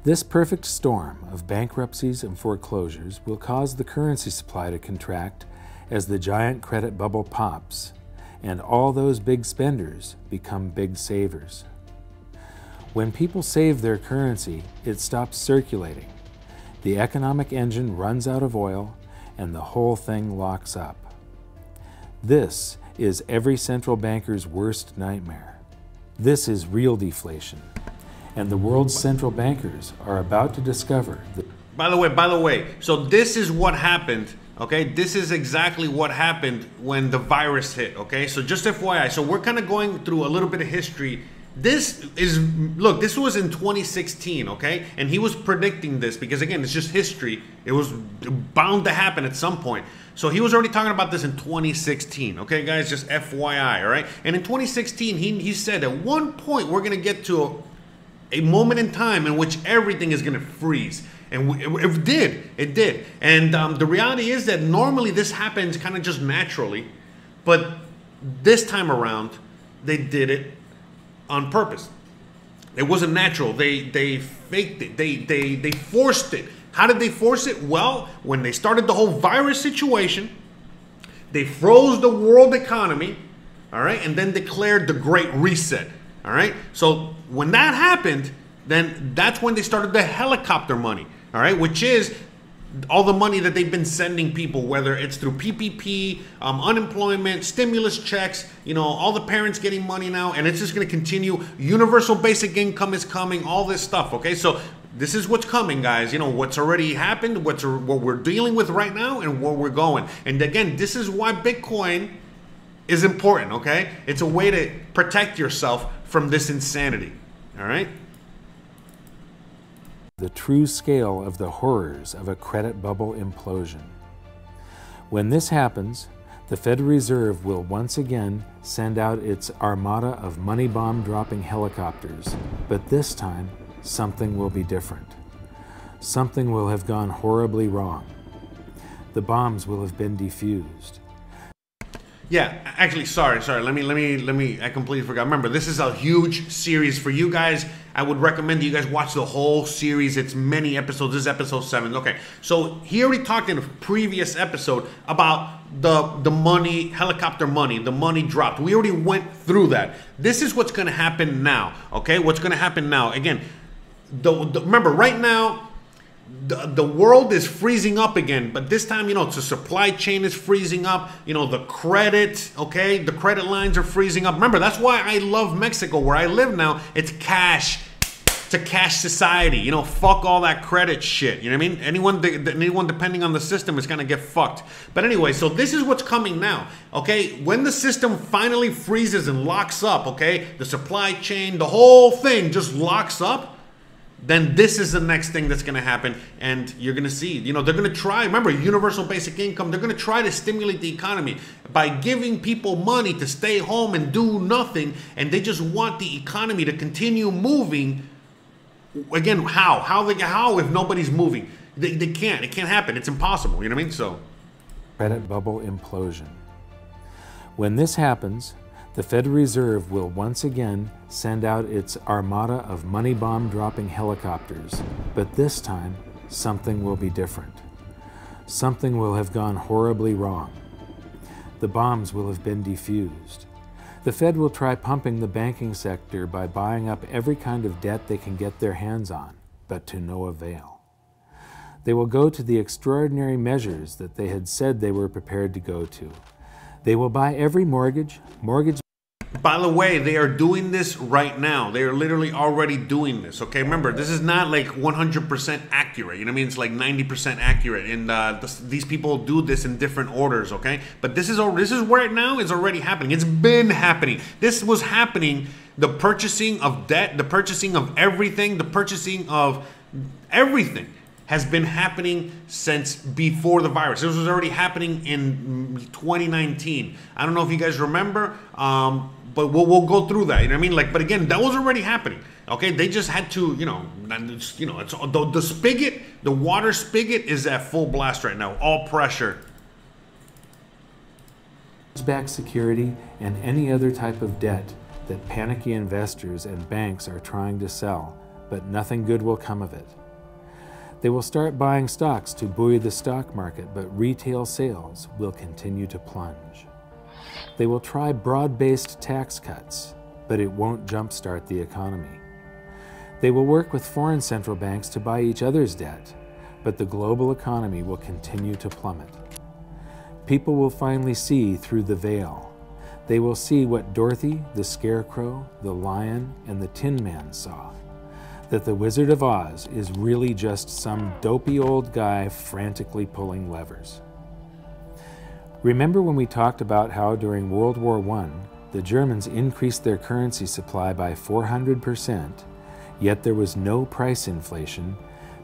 This perfect storm of bankruptcies and foreclosures will cause the currency supply to contract as the giant credit bubble pops and all those big spenders become big savers. When people save their currency, it stops circulating. The economic engine runs out of oil and the whole thing locks up. This is every central banker's worst nightmare. This is real deflation. And the world's central bankers are about to discover that. By the way, by the way, so this is what happened. Okay, this is exactly what happened when the virus hit. Okay, so just FYI, so we're kind of going through a little bit of history. This is look, this was in 2016, okay, and he was predicting this because again, it's just history. It was bound to happen at some point. So he was already talking about this in 2016, okay, guys, just FYI, all right. And in 2016, he he said at one point we're gonna get to a, a moment in time in which everything is going to freeze. And we, it did. It did. And um, the reality is that normally this happens kind of just naturally. But this time around, they did it on purpose. It wasn't natural. They they faked it. They they they forced it. How did they force it? Well, when they started the whole virus situation, they froze the world economy, all right, and then declared the Great Reset. All right. So when that happened, then that's when they started the helicopter money. All right, which is all the money that they've been sending people, whether it's through PPP, um, unemployment, stimulus checks, you know, all the parents getting money now, and it's just going to continue. Universal basic income is coming, all this stuff. Okay, so this is what's coming, guys. You know what's already happened, what's what we're dealing with right now, and where we're going. And again, this is why Bitcoin is important. Okay, it's a way to protect yourself from this insanity. All right. The true scale of the horrors of a credit bubble implosion. When this happens, the Federal Reserve will once again send out its armada of money bomb dropping helicopters, but this time something will be different. Something will have gone horribly wrong. The bombs will have been defused. Yeah, actually, sorry, sorry. Let me, let me, let me. I completely forgot. Remember, this is a huge series for you guys. I would recommend that you guys watch the whole series. It's many episodes. This is episode seven. Okay, so he already talked in a previous episode about the the money, helicopter money, the money dropped. We already went through that. This is what's going to happen now. Okay, what's going to happen now? Again, the, the remember right now the, the world is freezing up again but this time you know the supply chain is freezing up you know the credit okay the credit lines are freezing up. Remember that's why i love mexico where i live now. It's cash. A cash society you know fuck all that credit shit you know what i mean? Anyone anyone depending on the system is gonna get fucked. But anyway so this is what's coming now okay? When the system finally freezes and locks up okay the supply chain the whole thing just locks up then this is the next thing that's going to happen and you're going to see you know they're going to try remember universal basic income they're going to try to stimulate the economy by giving people money to stay home and do nothing and they just want the economy to continue moving. Again how? How they how if nobody's moving? They, they can't it can't happen it's impossible you know what i mean? So credit bubble implosion. When this happens, the Federal Reserve will once again send out its armada of money bomb dropping helicopters, but this time something will be different. Something will have gone horribly wrong. The bombs will have been defused. The Fed will try pumping the banking sector by buying up every kind of debt they can get their hands on, but to no avail. They will go to the extraordinary measures that they had said they were prepared to go to. They will buy every mortgage, mortgage By the way, they are doing this right now. They are literally already doing this. Okay, remember this is not like 100% accurate. You know what I mean? It's like 90% accurate, and uh, this, these people do this in different orders. Okay, but this is this is right now is already happening. It's been happening. This was happening. The purchasing of debt, the purchasing of everything, the purchasing of everything has been happening since before the virus. This was already happening in 2019. I don't know if you guys remember, um, but we'll, we'll go through that. You know what I mean? Like, but again, that was already happening. Okay, they just had to, you know, you know, it's the, the spigot, the water spigot is at full blast right now, all pressure. Back security and any other type of debt that panicky investors and banks are trying to sell, but nothing good will come of it. They will start buying stocks to buoy the stock market, but retail sales will continue to plunge. They will try broad based tax cuts, but it won't jumpstart the economy. They will work with foreign central banks to buy each other's debt, but the global economy will continue to plummet. People will finally see through the veil. They will see what Dorothy, the Scarecrow, the Lion, and the Tin Man saw that the Wizard of Oz is really just some dopey old guy frantically pulling levers. Remember when we talked about how during World War I, the Germans increased their currency supply by 400%, yet there was no price inflation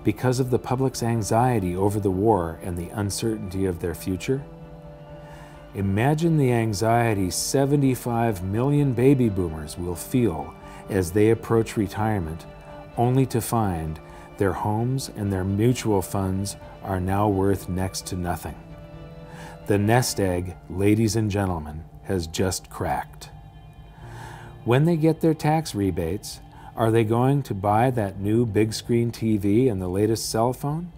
because of the public's anxiety over the war and the uncertainty of their future? Imagine the anxiety 75 million baby boomers will feel as they approach retirement, only to find their homes and their mutual funds are now worth next to nothing. The nest egg, ladies and gentlemen, has just cracked. When they get their tax rebates, are they going to buy that new big screen TV and the latest cell phone?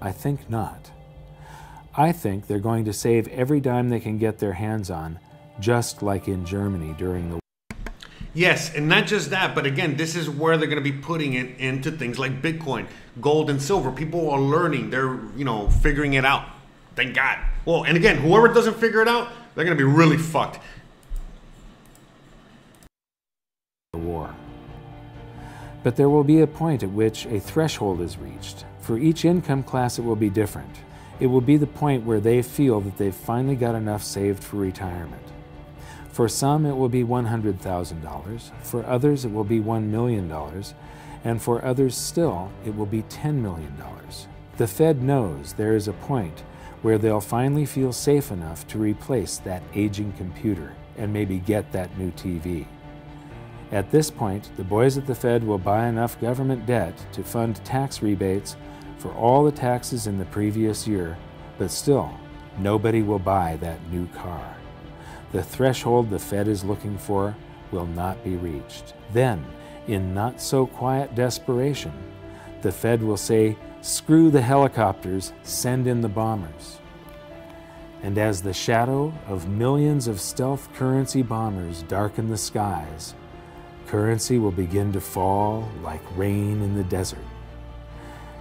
I think not. I think they're going to save every dime they can get their hands on, just like in Germany during the Yes, and not just that, but again, this is where they're going to be putting it into things like Bitcoin, gold, and silver. People are learning; they're you know figuring it out. Thank God. Well, and again, whoever doesn't figure it out, they're going to be really fucked. The war. But there will be a point at which a threshold is reached. For each income class, it will be different. It will be the point where they feel that they've finally got enough saved for retirement. For some, it will be $100,000. For others, it will be $1 million. And for others still, it will be $10 million. The Fed knows there is a point where they'll finally feel safe enough to replace that aging computer and maybe get that new TV. At this point, the boys at the Fed will buy enough government debt to fund tax rebates for all the taxes in the previous year, but still, nobody will buy that new car. The threshold the Fed is looking for will not be reached. Then, in not so quiet desperation, the Fed will say, Screw the helicopters, send in the bombers. And as the shadow of millions of stealth currency bombers darken the skies, currency will begin to fall like rain in the desert.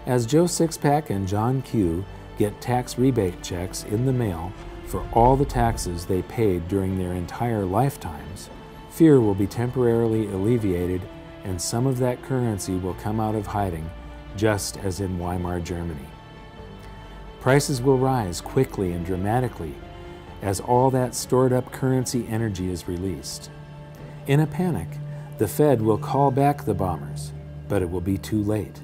As Joe Sixpack and John Q get tax rebate checks in the mail for all the taxes they paid during their entire lifetimes, fear will be temporarily alleviated and some of that currency will come out of hiding, just as in Weimar Germany. Prices will rise quickly and dramatically as all that stored up currency energy is released. In a panic, the Fed will call back the bombers, but it will be too late.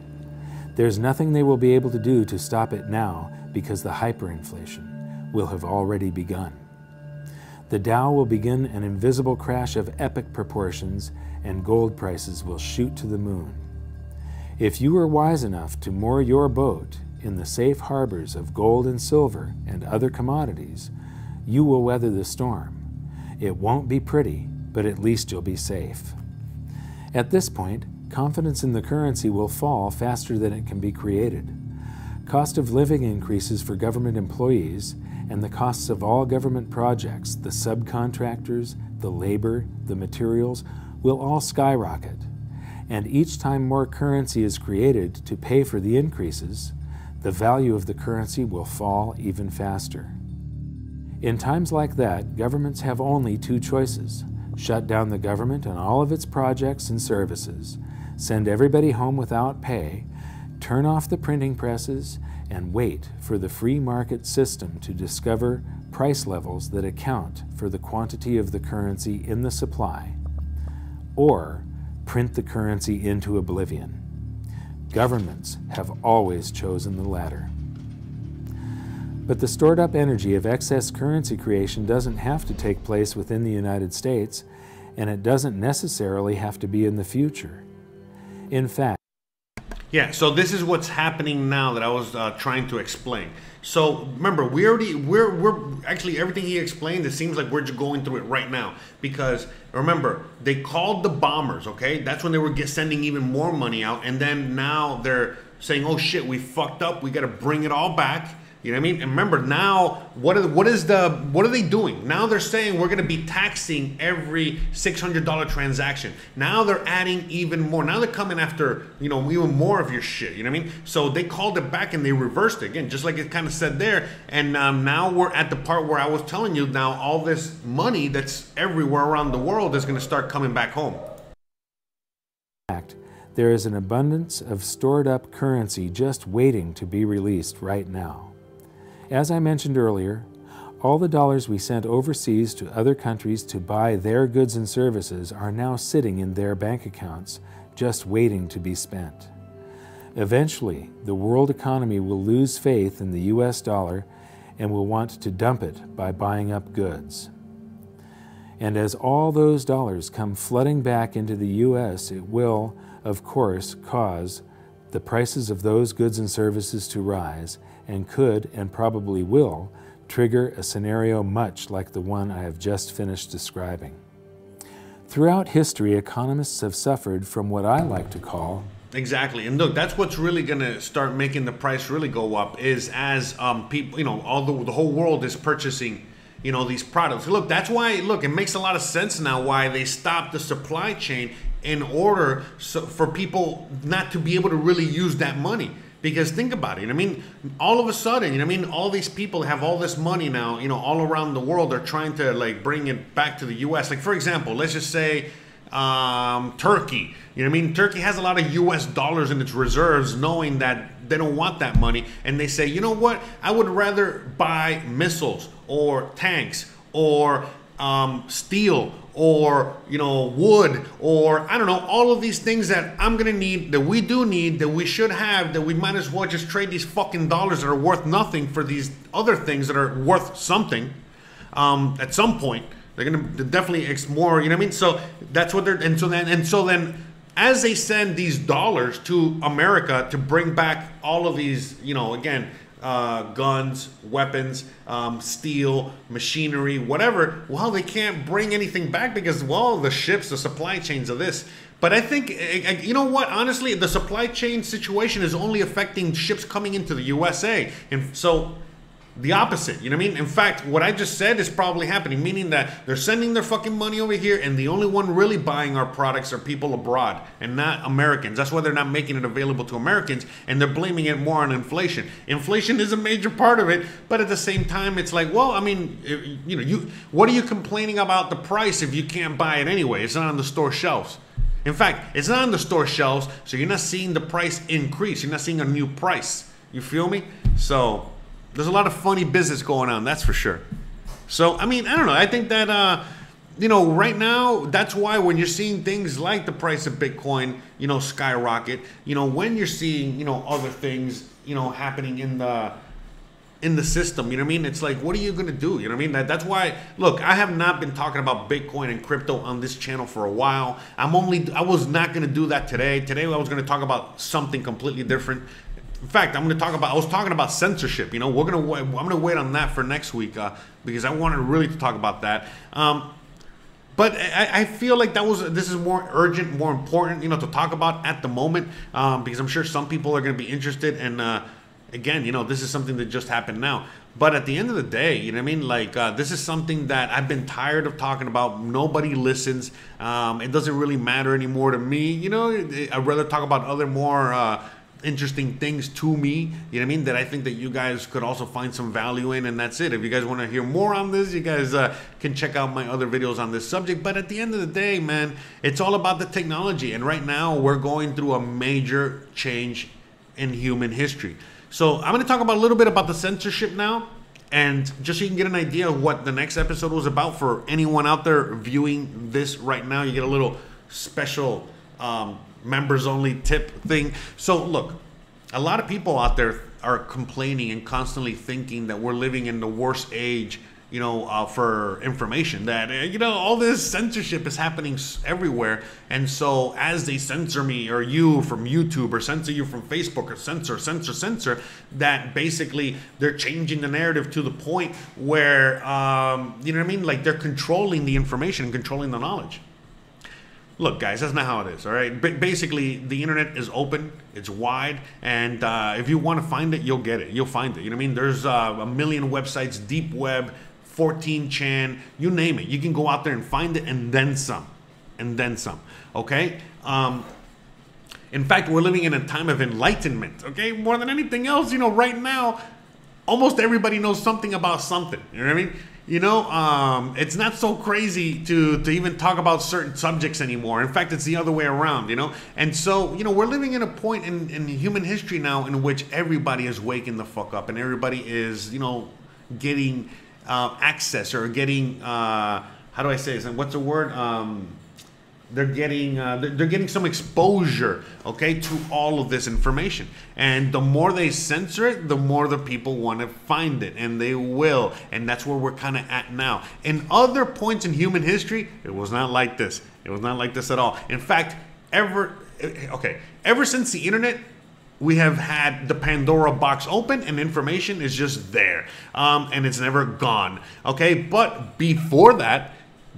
There's nothing they will be able to do to stop it now because the hyperinflation will have already begun. The Dow will begin an invisible crash of epic proportions and gold prices will shoot to the moon. If you are wise enough to moor your boat in the safe harbors of gold and silver and other commodities, you will weather the storm. It won't be pretty, but at least you'll be safe. At this point, confidence in the currency will fall faster than it can be created. Cost of living increases for government employees, and the costs of all government projects, the subcontractors, the labor, the materials, will all skyrocket. And each time more currency is created to pay for the increases, the value of the currency will fall even faster. In times like that, governments have only two choices shut down the government and all of its projects and services, send everybody home without pay, turn off the printing presses, and wait for the free market system to discover price levels that account for the quantity of the currency in the supply, or print the currency into oblivion. Governments have always chosen the latter. But the stored up energy of excess currency creation doesn't have to take place within the United States, and it doesn't necessarily have to be in the future. In fact, Yeah, so this is what's happening now that I was uh, trying to explain. So remember, we already we're we're actually everything he explained. It seems like we're just going through it right now because remember they called the bombers. Okay, that's when they were sending even more money out, and then now they're saying, "Oh shit, we fucked up. We got to bring it all back." You know what I mean? And remember now, what are, what is the what are they doing? Now they're saying we're going to be taxing every six hundred dollar transaction. Now they're adding even more. Now they're coming after you know even more of your shit. You know what I mean? So they called it back and they reversed it again, just like it kind of said there. And um, now we're at the part where I was telling you. Now all this money that's everywhere around the world is going to start coming back home. fact, there is an abundance of stored up currency just waiting to be released right now. As I mentioned earlier, all the dollars we sent overseas to other countries to buy their goods and services are now sitting in their bank accounts, just waiting to be spent. Eventually, the world economy will lose faith in the US dollar and will want to dump it by buying up goods. And as all those dollars come flooding back into the U.S., it will, of course, cause the prices of those goods and services to rise and could, and probably will, trigger a scenario much like the one I have just finished describing. Throughout history, economists have suffered from what I like to call Exactly, and look, that's what's really gonna start making the price really go up. Is as um, people, you know, all the the whole world is purchasing, you know, these products. Look, that's why. Look, it makes a lot of sense now why they stopped the supply chain in order so, for people not to be able to really use that money. Because think about it. I mean, all of a sudden, you know, I mean, all these people have all this money now. You know, all around the world, they're trying to like bring it back to the U.S. Like for example, let's just say um, Turkey. You know I mean? Turkey has a lot of US dollars in its reserves, knowing that they don't want that money. And they say, you know what? I would rather buy missiles or tanks or um, steel or, you know, wood or I don't know, all of these things that I'm to need, that we do need, that we should have, that we might as well just trade these fucking dollars that are worth nothing for these other things that are worth something um, at some point. They're gonna definitely ex more. You know what I mean? So that's what they're and so then and so then as they send these dollars to America to bring back all of these, you know, again, uh, guns, weapons, um, steel, machinery, whatever. Well, they can't bring anything back because well, the ships, the supply chains of this. But I think, eh, eh, you know what? Honestly, the supply chain situation is only affecting ships coming into the USA, and so the opposite. You know what I mean? In fact, what I just said is probably happening, meaning that they're sending their fucking money over here, and the only one really buying our products are people abroad and not Americans. That's why they're not making it available to Americans, and they're blaming it more on inflation. Inflation is a major part of it, but at the same time, it's like, well, I mean, you know, you what are you complaining about the price if you can't buy it anyway? It's not on the store shelves. In fact, it's not on the store shelves, so you're not seeing the price increase. You're not seeing a new price. You feel me? So there's a lot of funny business going on, that's for sure. So I mean, I don't know. I think that uh, you know, right now, that's why when you're seeing things like the price of Bitcoin, you know, skyrocket, you know, when you're seeing, you know, other things, you know, happening in the in the system. You know what I mean? It's like, what are you gonna do? You know what I mean? That, that's why. Look, I have not been talking about Bitcoin and crypto on this channel for a while. I'm only. I was not gonna do that today. Today, I was gonna talk about something completely different. In fact, I'm gonna talk about. I was talking about censorship. You know, we're gonna. wa- I'm gonna wait on that for next week uh, because I wanted really to talk about that. Um, but I, I feel like that was this is more urgent, more important, you know, to talk about at the moment um, because I'm sure some people are going to be interested. And uh, again, you know, this is something that just happened now. But at the end of the day, you know what I mean? Like uh, this is something that I've been tired of talking about. Nobody listens. Um, it doesn't really matter anymore to me. You know, I'd rather talk about other more. Uh, interesting things to me, you know what I mean, that I think that you guys could also find some value in, and that's it. If you guys want to hear more on this, you guys uh, can check out my other videos on this subject. But at the end of the day, man, it's all about the technology, and right now we're going through a major change in human history. So I'm going to talk about a little bit about the censorship now. And just so you can get an idea of what the next episode was about for anyone out there viewing this right now, you get a little special um, members only tip thing. So look, a lot of people out there are complaining and constantly thinking that we're living in the worst age you know, uh, for information that, uh, you know, all this censorship is happening everywhere. And so as they censor me or you from YouTube or censor you from Facebook or censor, censor, censor, that basically they're changing the narrative to the point where, um, you know what I mean? Like they're controlling the information and controlling the knowledge. Look, guys, that's not how it is. All right. Ba basically, the internet is open, it's wide, and uh, if you want to find it, you'll get it. You'll find it. You know what I mean? There's uh, a million websites, deep web, 14chan, you name it. You can go out there and find it, and then some, and then some. Okay. Um, in fact, we're living in a time of enlightenment. Okay, more than anything else, you know, right now, almost everybody knows something about something. You know what I mean? You know, um, it's not so crazy to to even talk about certain subjects anymore. In fact, it's the other way around. You know, and so you know, we're living in a point in, in human history now in which everybody is waking the fuck up, and everybody is you know getting uh, access or getting uh, how do I say this? And what's the word? Um, they're getting uh, they're, getting some exposure okay to all of this information and the more they censor it the more the people want to find it and they will and that's where we're kind of at now in other points in human history it was not like this it was not like this at all in fact ever okay ever since the internet we have had the Pandora box open and information is just there. Um, and it's never gone. Okay. But before that,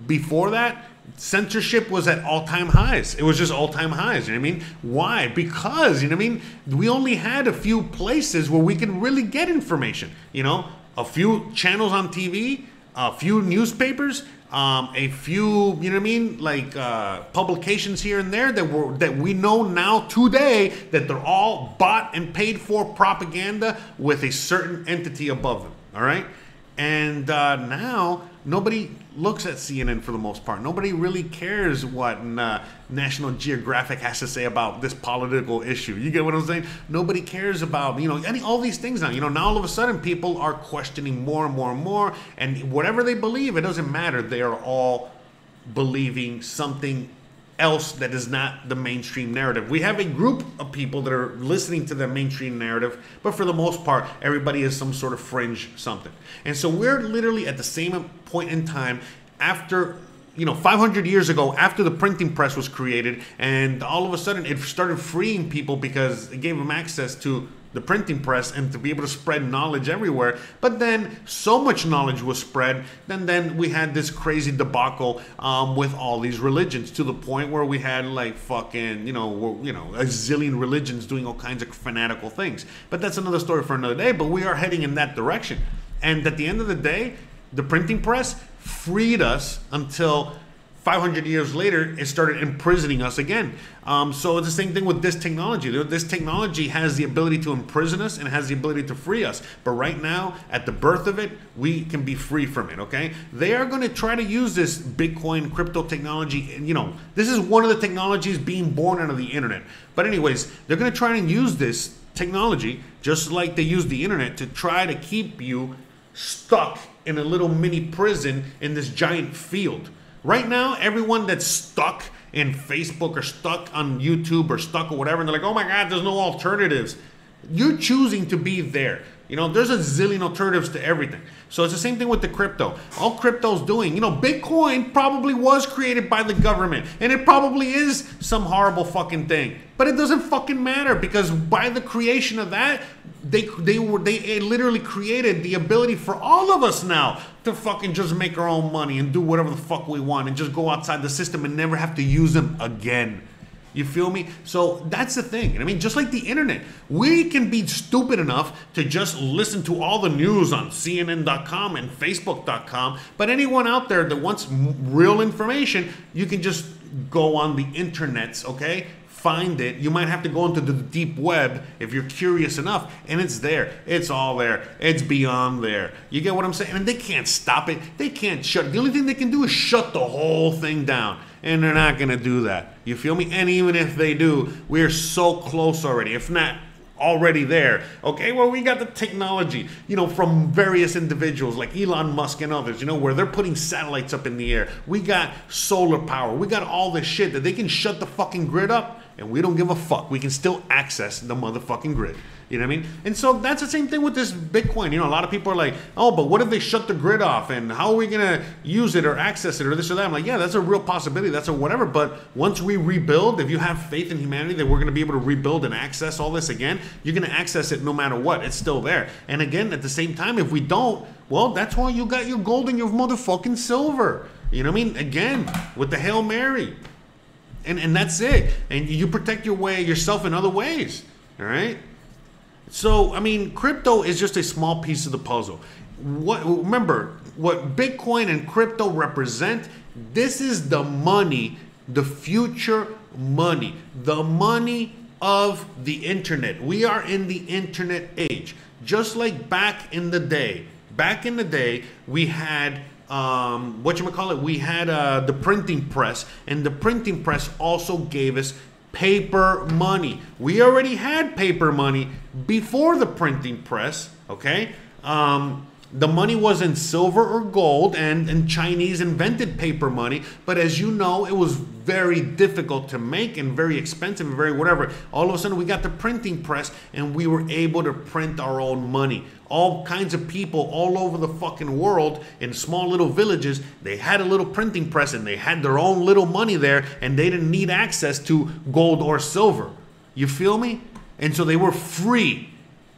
before that, censorship was at all time highs. It was just all time highs. You know what I mean? Why? Because, you know what I mean? We only had a few places where we could really get information. You know, a few channels on TV, a few newspapers, um, a few, you know what I mean, like uh, publications here and there that were that we know now today that they're all bought and paid for propaganda with a certain entity above them. All right, and uh, now nobody looks at CNN for the most part. Nobody really cares what uh, National Geographic has to say about this political issue. You get what I'm saying? Nobody cares about you know any all these things now. You know now all of a sudden people are questioning more and more and more, and whatever they believe, it doesn't matter. They are all believing something else that is not the mainstream narrative. We have a group of people that are listening to the mainstream narrative, but for the most part, everybody is some sort of fringe something. And so we're literally at the same point in time after you know 500 years ago after the printing press was created and all of a sudden it started freeing people because it gave them access to the printing press and to be able to spread knowledge everywhere. But then so much knowledge was spread, then then we had this crazy debacle um, with all these religions to the point where we had like fucking you know you know a zillion religions doing all kinds of fanatical things. But that's another story for another day. But we are heading in that direction, and at the end of the day, the printing press freed us until 500 years later, it started imprisoning us again. Um, so it's the same thing with this technology. This technology has the ability to imprison us and has the ability to free us. But right now, at the birth of it, we can be free from it. Okay? They are going to try to use this Bitcoin crypto technology. And you know, this is one of the technologies being born out of the internet. But anyways, they're going to try and use this technology just like they use the internet to try to keep you stuck in a little mini prison in this giant field. Right now, everyone that's stuck in Facebook or stuck on YouTube or stuck or whatever, and they're like, oh my God, there's no alternatives. You're choosing to be there. You know, there's a zillion alternatives to everything. So it's the same thing with the crypto. All crypto's doing, you know, Bitcoin probably was created by the government, and it probably is some horrible fucking thing. But it doesn't fucking matter because by the creation of that, they they were they literally created the ability for all of us now to fucking just make our own money and do whatever the fuck we want and just go outside the system and never have to use them again. You feel me? So that's the thing. I mean, just like the internet, we can be stupid enough to just listen to all the news on CNN.com and Facebook.com. But anyone out there that wants real information, you can just go on the internets, okay? Find it. You might have to go into the deep web if you're curious enough, and it's there. It's all there. It's beyond there. You get what I'm saying? And they can't stop it. They can't shut. The only thing they can do is shut the whole thing down and they're not going to do that. You feel me? And even if they do, we're so close already. If not already there. Okay, well, we got the technology, you know, from various individuals like Elon Musk and others, you know, where they're putting satellites up in the air. We got solar power. We got all this shit that they can shut the fucking grid up and we don't give a fuck. We can still access the motherfucking grid. You know what I mean? And so that's the same thing with this Bitcoin. You know, a lot of people are like, oh, but what if they shut the grid off and how are we going to use it or access it or this or that? I'm like, yeah, that's a real possibility. That's a whatever. But once we rebuild, if you have faith in humanity that we're going to be able to rebuild and access all this again, you're going to access it no matter what. It's still there. And again, at the same time, if we don't, well, that's why you got your gold and your motherfucking silver. You know what I mean? Again, with the Hail Mary. And, and that's it. And you protect your way yourself in other ways. All right? So, I mean, crypto is just a small piece of the puzzle. What remember what Bitcoin and crypto represent? This is the money, the future money, the money of the internet. We are in the internet age. Just like back in the day. Back in the day, we had um, what you call it? We had uh, the printing press, and the printing press also gave us paper money. We already had paper money before the printing press, okay? Um, the money was in silver or gold, and, and Chinese invented paper money. But as you know, it was very difficult to make and very expensive and very whatever. All of a sudden, we got the printing press, and we were able to print our own money. All kinds of people all over the fucking world in small little villages, they had a little printing press and they had their own little money there, and they didn't need access to gold or silver. You feel me? And so they were free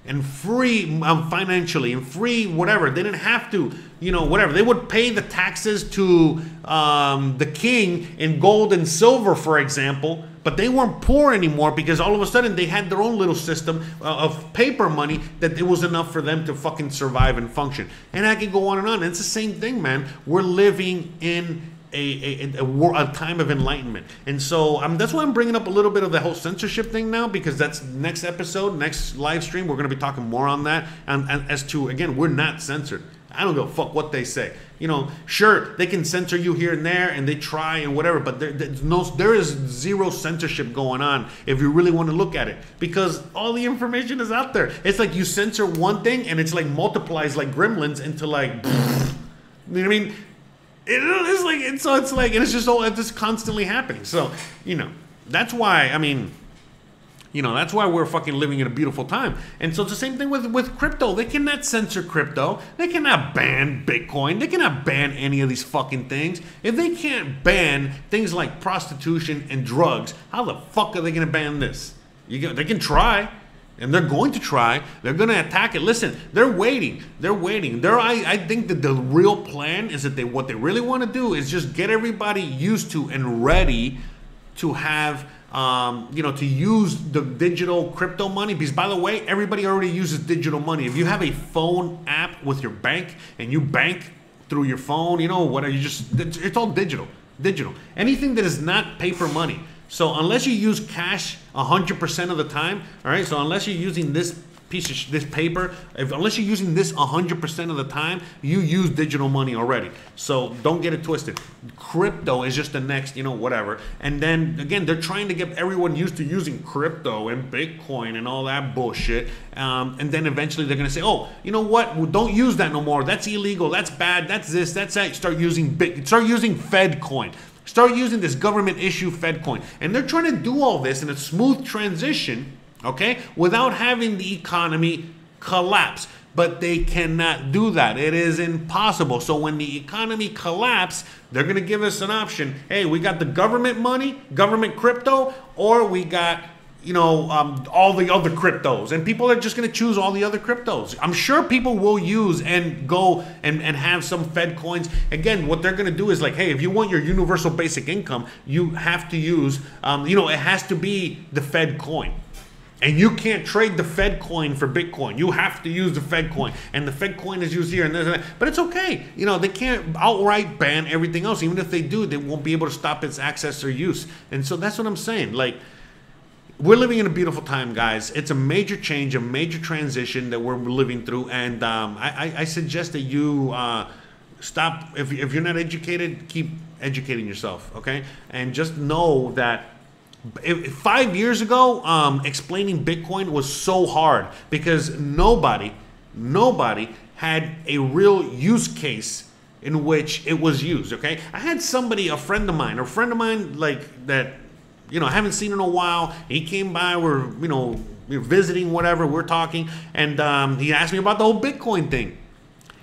and free um, financially and free whatever. They didn't have to, you know, whatever. They would pay the taxes to um, the king in gold and silver, for example, but they weren't poor anymore because all of a sudden they had their own little system uh, of paper money that it was enough for them to fucking survive and function. And I could go on and on. It's the same thing, man. We're living in a, a, a, war, a time of enlightenment. And so um, that's why I'm bringing up a little bit of the whole censorship thing now, because that's next episode, next live stream, we're going to be talking more on that. And, and as to, again, we're not censored. I don't give a fuck what they say. You know, sure, they can censor you here and there, and they try and whatever, but there, there's no, there is zero censorship going on if you really want to look at it, because all the information is out there. It's like you censor one thing, and it's like multiplies like gremlins into like, [LAUGHS] you know what I mean? It is like it's so it's like and it's just all it's just constantly happening. So you know that's why I mean. You know, that's why we're fucking living in a beautiful time. And so it's the same thing with, with crypto. They cannot censor crypto. They cannot ban Bitcoin. They cannot ban any of these fucking things. If they can't ban things like prostitution and drugs, how the fuck are they going to ban this? You can, they can try and they're going to try. They're going to attack it. Listen, they're waiting. They're waiting. They're, I, I think that the real plan is that they what they really want to do is just get everybody used to and ready to have um, you know to use the digital crypto money. Because by the way, everybody already uses digital money. If you have a phone app with your bank and you bank through your phone, you know what? You just it's all digital. Digital. Anything that is not paper money. So unless you use cash 100% of the time, all right, so unless you're using this piece of this paper, if, unless you're using this 100% of the time, you use digital money already. So don't get it twisted. Crypto is just the next, you know, whatever. And then again, they're trying to get everyone used to using crypto and Bitcoin and all that bullshit. Um, and then eventually they're going to say, oh, you know what? Well, don't use that no more. That's illegal. That's bad. That's this. That's that. Start using Bit. Start using Fed coin. Start using this government issue Fed coin. And they're trying to do all this in a smooth transition, okay, without having the economy collapse. But they cannot do that. It is impossible. So when the economy collapse, they're going to give us an option. Hey, we got the government money, government crypto, or we got you know, um, all the other cryptos, and people are just going to choose all the other cryptos. I'm sure people will use and go and, and have some Fed coins. Again, what they're going to do is like, hey, if you want your universal basic income, you have to use, um, you know, it has to be the Fed coin. And you can't trade the Fed coin for Bitcoin. You have to use the Fed coin. And the Fed coin is used here and there. But it's okay. You know, they can't outright ban everything else. Even if they do, they won't be able to stop its access or use. And so that's what I'm saying. Like, we're living in a beautiful time, guys. It's a major change, a major transition that we're living through, and um, I, I, suggest that you uh, stop. If, if you're not educated, keep educating yourself, okay? And just know that if, five years ago, um, explaining Bitcoin was so hard because nobody, nobody had a real use case in which it was used. Okay, I had somebody, a friend of mine, a friend of mine, like that you know, I haven't seen in a while. He came by. We're, you know, we we're visiting, whatever. We're talking, and um, he asked me about the whole Bitcoin thing.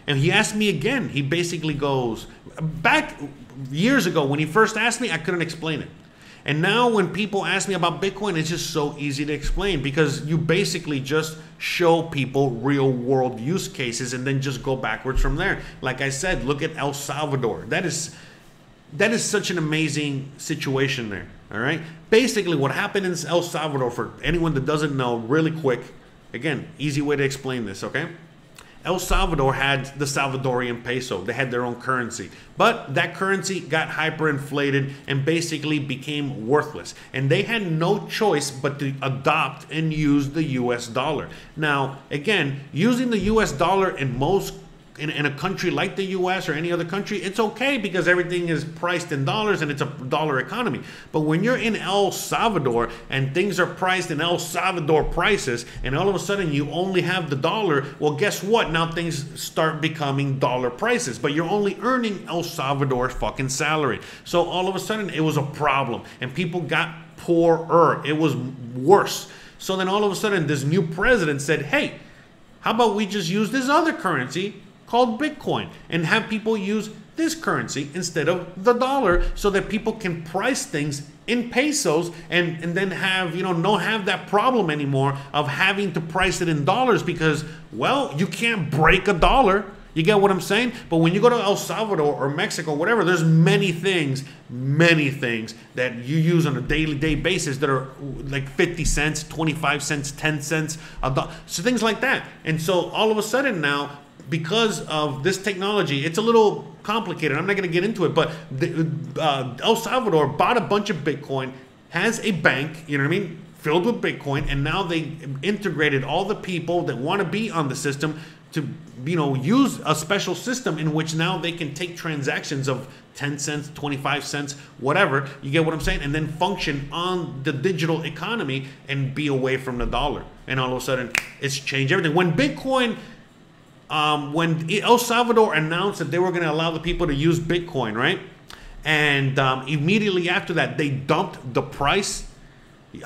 And he asked me again. He basically goes back years ago when he first asked me, I couldn't explain it. And now when people ask me about Bitcoin, it's just so easy to explain because you basically just show people real world use cases and then just go backwards from there. Like I said, look at El Salvador. That is that is such an amazing situation there. All right. Basically, what happened in El Salvador, for anyone that doesn't know, really quick, again, easy way to explain this, okay? El Salvador had the Salvadorian peso. They had their own currency. But that currency got hyperinflated and basically became worthless. And they had no choice but to adopt and use the US dollar. Now, again, using the US dollar in most in, in a country like the US or any other country, it's okay because everything is priced in dollars and it's a dollar economy. But when you're in El Salvador and things are priced in El Salvador prices and all of a sudden you only have the dollar, well, guess what? Now things start becoming dollar prices, but you're only earning El Salvador fucking salary. So all of a sudden it was a problem and people got poorer. It was worse. So then all of a sudden this new president said, hey, how about we just use this other currency called Bitcoin and have people use this currency instead of the dollar so that people can price things in pesos and, and then have, you know, not have that problem anymore of having to price it in dollars because, well, you can't break a dollar. You get what I'm saying? But when you go to El Salvador or Mexico, whatever, there's many things, many things that you use on a daily day basis that are like 50 cents, 25 cents, 10 cents, a so things like that. And so all of a sudden now, because of this technology, it's a little complicated. I'm not going to get into it, but the, uh, El Salvador bought a bunch of Bitcoin, has a bank, you know what I mean, filled with Bitcoin, and now they integrated all the people that want to be on the system to, you know, use a special system in which now they can take transactions of 10 cents, 25 cents, whatever. You get what I'm saying? And then function on the digital economy and be away from the dollar. And all of a sudden, it's changed everything. When Bitcoin um, when El Salvador announced that they were going to allow the people to use Bitcoin, right? And um, immediately after that, they dumped the price.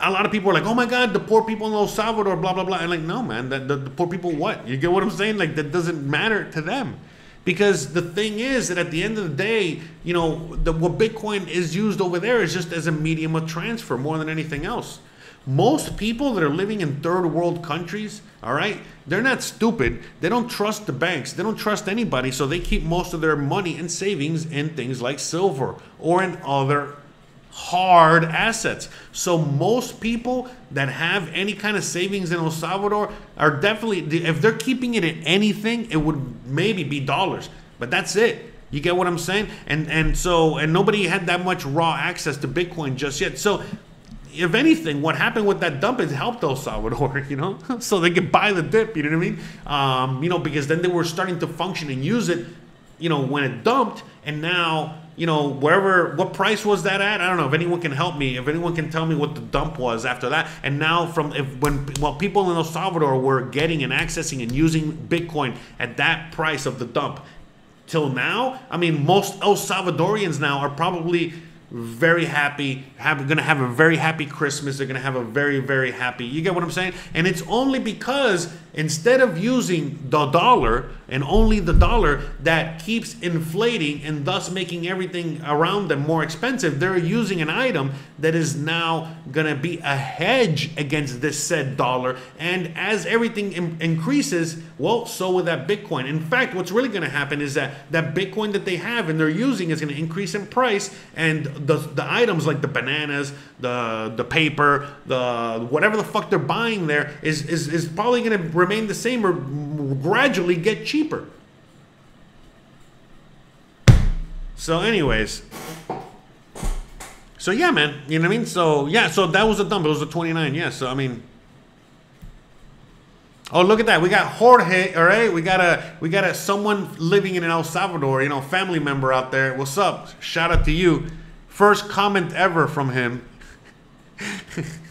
A lot of people were like, "Oh my God, the poor people in El Salvador, blah blah blah." And like, no, man, the, the, the poor people, what? You get what I'm saying? Like that doesn't matter to them, because the thing is that at the end of the day, you know, the, what Bitcoin is used over there is just as a medium of transfer more than anything else. Most people that are living in third world countries, all right, they're not stupid. They don't trust the banks. They don't trust anybody. So they keep most of their money and savings in things like silver or in other hard assets. So most people that have any kind of savings in El Salvador are definitely, if they're keeping it in anything, it would maybe be dollars. But that's it. You get what I'm saying? And and so and nobody had that much raw access to Bitcoin just yet. So if anything, what happened with that dump has helped El Salvador, [LAUGHS] you know, so they could buy the dip. You know what I mean? Um, you know, because then they were starting to function and use it, you know, when it dumped, and now, you know, wherever, what price was that at? I don't know. If anyone can help me, if anyone can tell me what the dump was after that, and now from if when well, people in El Salvador were getting and accessing and using Bitcoin at that price of the dump, till now, I mean, most El Salvadorians now are probably very happy, have, gonna have a very happy Christmas. They're gonna have a very, very happy. You get what I'm saying? And it's only because instead of using the dollar and only the dollar that keeps inflating and thus making everything around them more expensive, they're using an item that is now gonna be a hedge against this said dollar. And as everything in- increases, well, so will that Bitcoin. In fact, what's really gonna happen is that that Bitcoin that they have and they're using is gonna increase in price, and the the items like the bananas, the the paper, the whatever the fuck they're buying there is is, is probably going to remain the same or gradually get cheaper. So, anyways, so yeah, man, you know what I mean. So yeah, so that was a dump. It was a twenty nine. Yeah, so I mean. Oh, look at that. We got Jorge, all right? We got a we got a someone living in El Salvador, you know, family member out there. What's up? Shout out to you. First comment ever from him. [LAUGHS]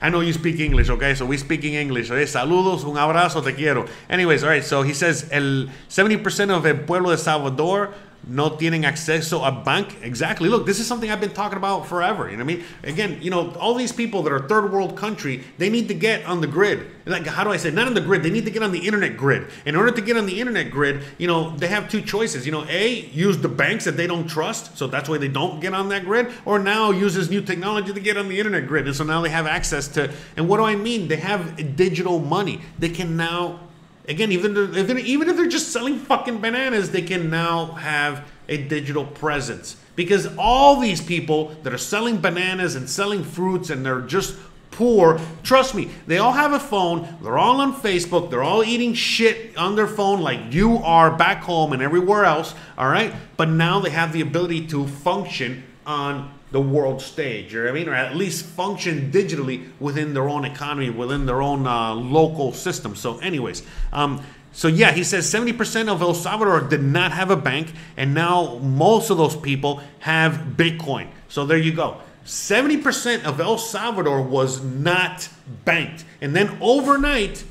I know you speak English, okay? So we speaking English. Okay? Saludos, un abrazo, te quiero. Anyways, all right. So he says el 70% of el pueblo de Salvador no tienen acceso a bank. Exactly. Look, this is something I've been talking about forever. You know what I mean? Again, you know, all these people that are third world country, they need to get on the grid. Like, how do I say? Not on the grid. They need to get on the internet grid. In order to get on the internet grid, you know, they have two choices. You know, a use the banks that they don't trust, so that's why they don't get on that grid, or now use this new technology to get on the internet grid, and so now they have access to. And what do I mean? They have digital money. They can now Again, even if they're, even if they're just selling fucking bananas, they can now have a digital presence because all these people that are selling bananas and selling fruits and they're just poor, trust me, they all have a phone. They're all on Facebook. They're all eating shit on their phone like you are back home and everywhere else. All right, but now they have the ability to function on the world stage, you know what I mean? Or at least function digitally within their own economy, within their own uh, local system. So, anyways, um, so yeah, he says 70% of El Salvador did not have a bank, and now most of those people have Bitcoin. So there you go. 70% of El Salvador was not banked. And then overnight,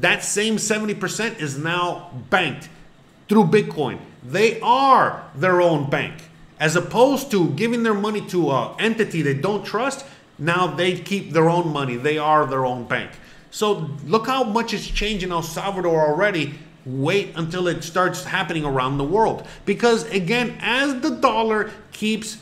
that same 70% is now banked through Bitcoin. They are their own bank as opposed to giving their money to an entity they don't trust. Now they keep their own money. They are their own bank. So look how much it's changing in El Salvador already. Wait until it starts happening around the world. Because again, as the dollar keeps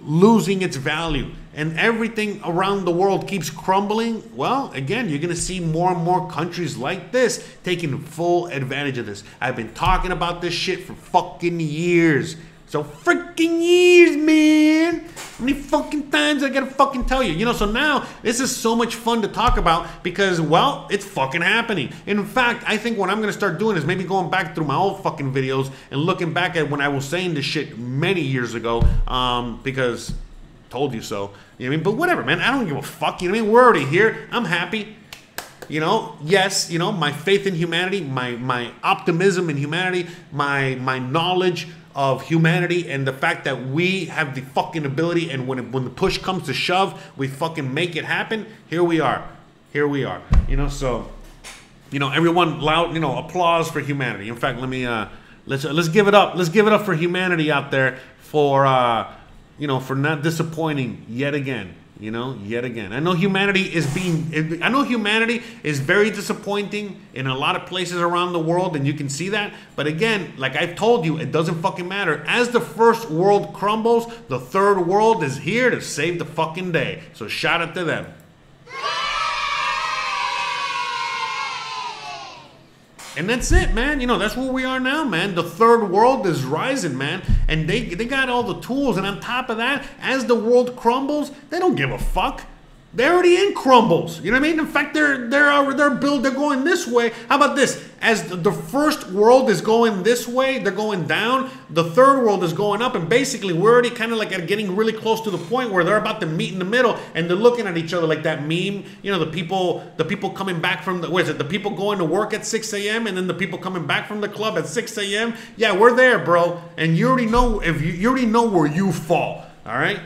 losing its value and everything around the world keeps crumbling, well, again, you're going to see more and more countries like this taking full advantage of this. I've been talking about this shit for fucking years. So freaking years, man. How many fucking times I gotta fucking tell you? You know, so now this is so much fun to talk about because, well, it's fucking happening. In fact, I think what I'm gonna start doing is maybe going back through my old fucking videos and looking back at when I was saying this shit many years ago, um, because told you so. You know what I mean? But whatever, man. I don't give a fuck. You know what I mean? We're already here. I'm happy. You know, yes, you know, my faith in humanity, my my optimism in humanity, my my knowledge of humanity and the fact that we have the fucking ability and when it, when the push comes to shove, we fucking make it happen. Here we are. Here we are. You know, so you know, everyone loud, you know, applause for humanity. In fact, let me uh let's let's give it up. Let's give it up for humanity out there for uh you know, for not disappointing yet again you know yet again. I know humanity is being i know humanity is very disappointing in a lot of places around the world and you can see that. But again like i've told you it doesn't fucking matter. As the first world crumbles the third world is here to save the fucking day. So shout out to them And that's it, man. You know, that's where we are now, man. The third world is rising, man. And they they got all the tools. And on top of that, as the world crumbles, they don't give a fuck. They're already in crumbles. You know what I mean? In fact, they're they're they're built. They're going this way. How about this? As the first world is going this way, they're going down. The third world is going up, and basically, we're already kind of like getting really close to the point where they're about to meet in the middle, and they're looking at each other like that meme. You know, the people the people coming back from the what is it? The people going to work at 6 a.m. and then the people coming back from the club at 6 a.m. Yeah, we're there, bro. And you already know if you, you already know where you fall. All right.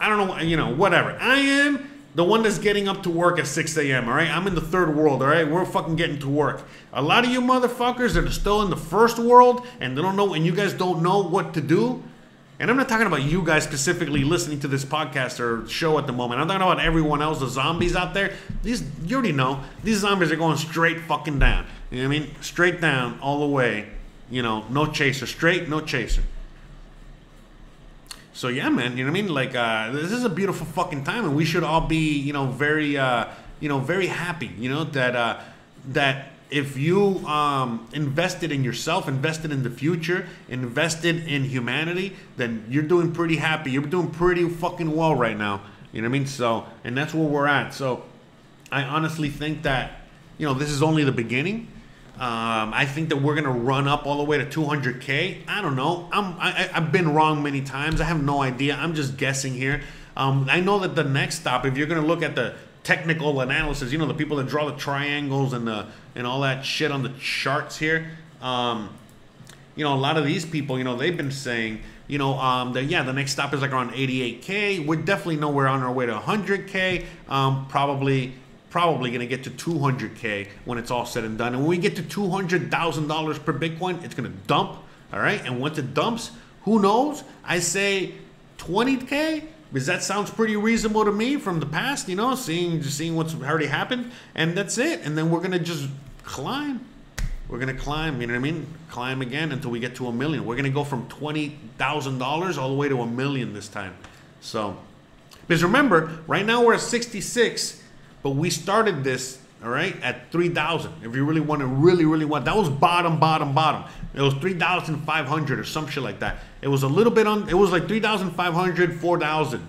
I don't know. You know, whatever. I am the one that's getting up to work at 6 a.m., all right? I'm in the third world, all right? We're fucking getting to work. A lot of you motherfuckers are still in the first world and they don't know, and you guys don't know what to do. And I'm not talking about you guys specifically listening to this podcast or show at the moment. I'm talking about everyone else, the zombies out there. These, you already know, these zombies are going straight fucking down. You know what I mean? Straight down, all the way. You know, no chaser. Straight, no chaser. So yeah, man, you know what I mean? Like uh, this is a beautiful fucking time, and we should all be, you know, very, uh, you know, very happy. You know that uh, that if you um, invested in yourself, invested in the future, invested in humanity, then you're doing pretty happy. You're doing pretty fucking well right now. You know what I mean? So, and that's where we're at. So, I honestly think that, you know, this is only the beginning. Um, I think that we're gonna run up all the way to 200k. I don't know. I'm I, have been wrong many times. I have no idea. I'm just guessing here. Um, I know that the next stop, if you're gonna look at the technical analysis, you know the people that draw the triangles and the and all that shit on the charts here. Um, you know, a lot of these people, you know, they've been saying, you know, um, that yeah, the next stop is like around 88k. We're definitely nowhere on our way to 100k. Um, probably probably going to get to 200k when it's all said and done. And when we get to $200,000 per Bitcoin, it's going to dump. All right, and once it dumps, who knows? I say 20k because that sounds pretty reasonable to me from the past. You know, seeing just seeing what's already happened, and that's it. And then we're gonna just climb. We're gonna climb. You know what I mean? Climb again until we get to a million. We're gonna go from twenty thousand dollars all the way to a million this time. So, because remember, right now we're at sixty six, but we started this all right at 3000 if you really want to really really want that was bottom bottom bottom. It was 3500 or some shit like that. It was a little bit on it was like 3500 4000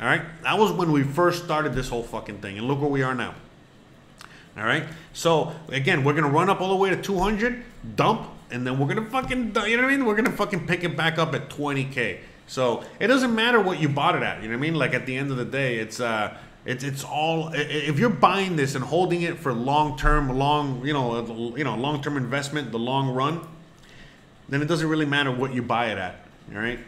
all right? That was when we first started this whole fucking thing and look where we are now. All right? So again we're gonna run up all the way to 200 dump and then we're gonna fucking you know what i mean? We're gonna fucking pick it back up at 20k so it doesn't matter what you bought it at you know what i mean? Like at the end of the day it's uh it's it's all if you're buying this and holding it for long term, long you know you know long term investment, the long run, then it doesn't really matter what you buy it at. All right.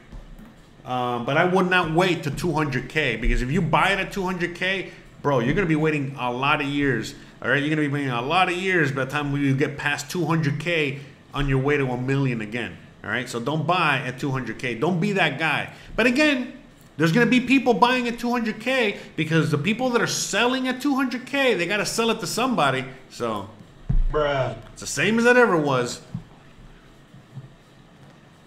Um, but I would not wait to 200k because if you buy it at 200k, bro, you're gonna be waiting a lot of years. All right, you're gonna be waiting a lot of years by the time you get past 200k on your way to a million again. All right, so don't buy at 200k. Don't be that guy. But again, there's gonna be people buying at 200k because the people that are selling at 200k, they gotta sell it to somebody. So, Bruh. it's the same as it ever was.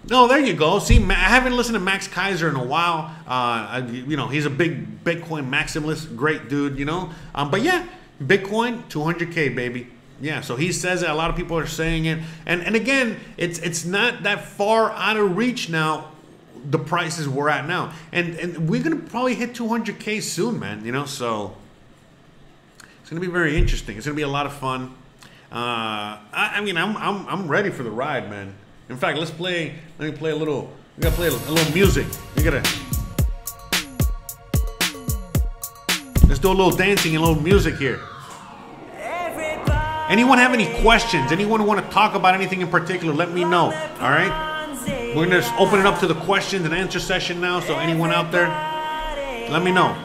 No, there you go. See, I haven't listened to Max Keiser in a while. Uh, I, you know, he's a big Bitcoin maximalist, great dude. You know, um, but yeah, Bitcoin 200k, baby. Yeah, so he says it. A lot of people are saying it, and and again, it's it's not that far out of reach now. The prices we're at now, and and we're gonna probably hit 200k soon, man. You know, so it's gonna be very interesting. It's gonna be a lot of fun. Uh, I, I mean, I'm, I'm I'm ready for the ride, man. In fact, let's play. Let me play a little. We gotta play a, a little music. We gotta. Let's do a little dancing and a little music here. Anyone have any questions? Anyone want to talk about anything in particular? Let me know. All right. We're gonna just open it up to the questions and answer session now. So anyone out there, let me know.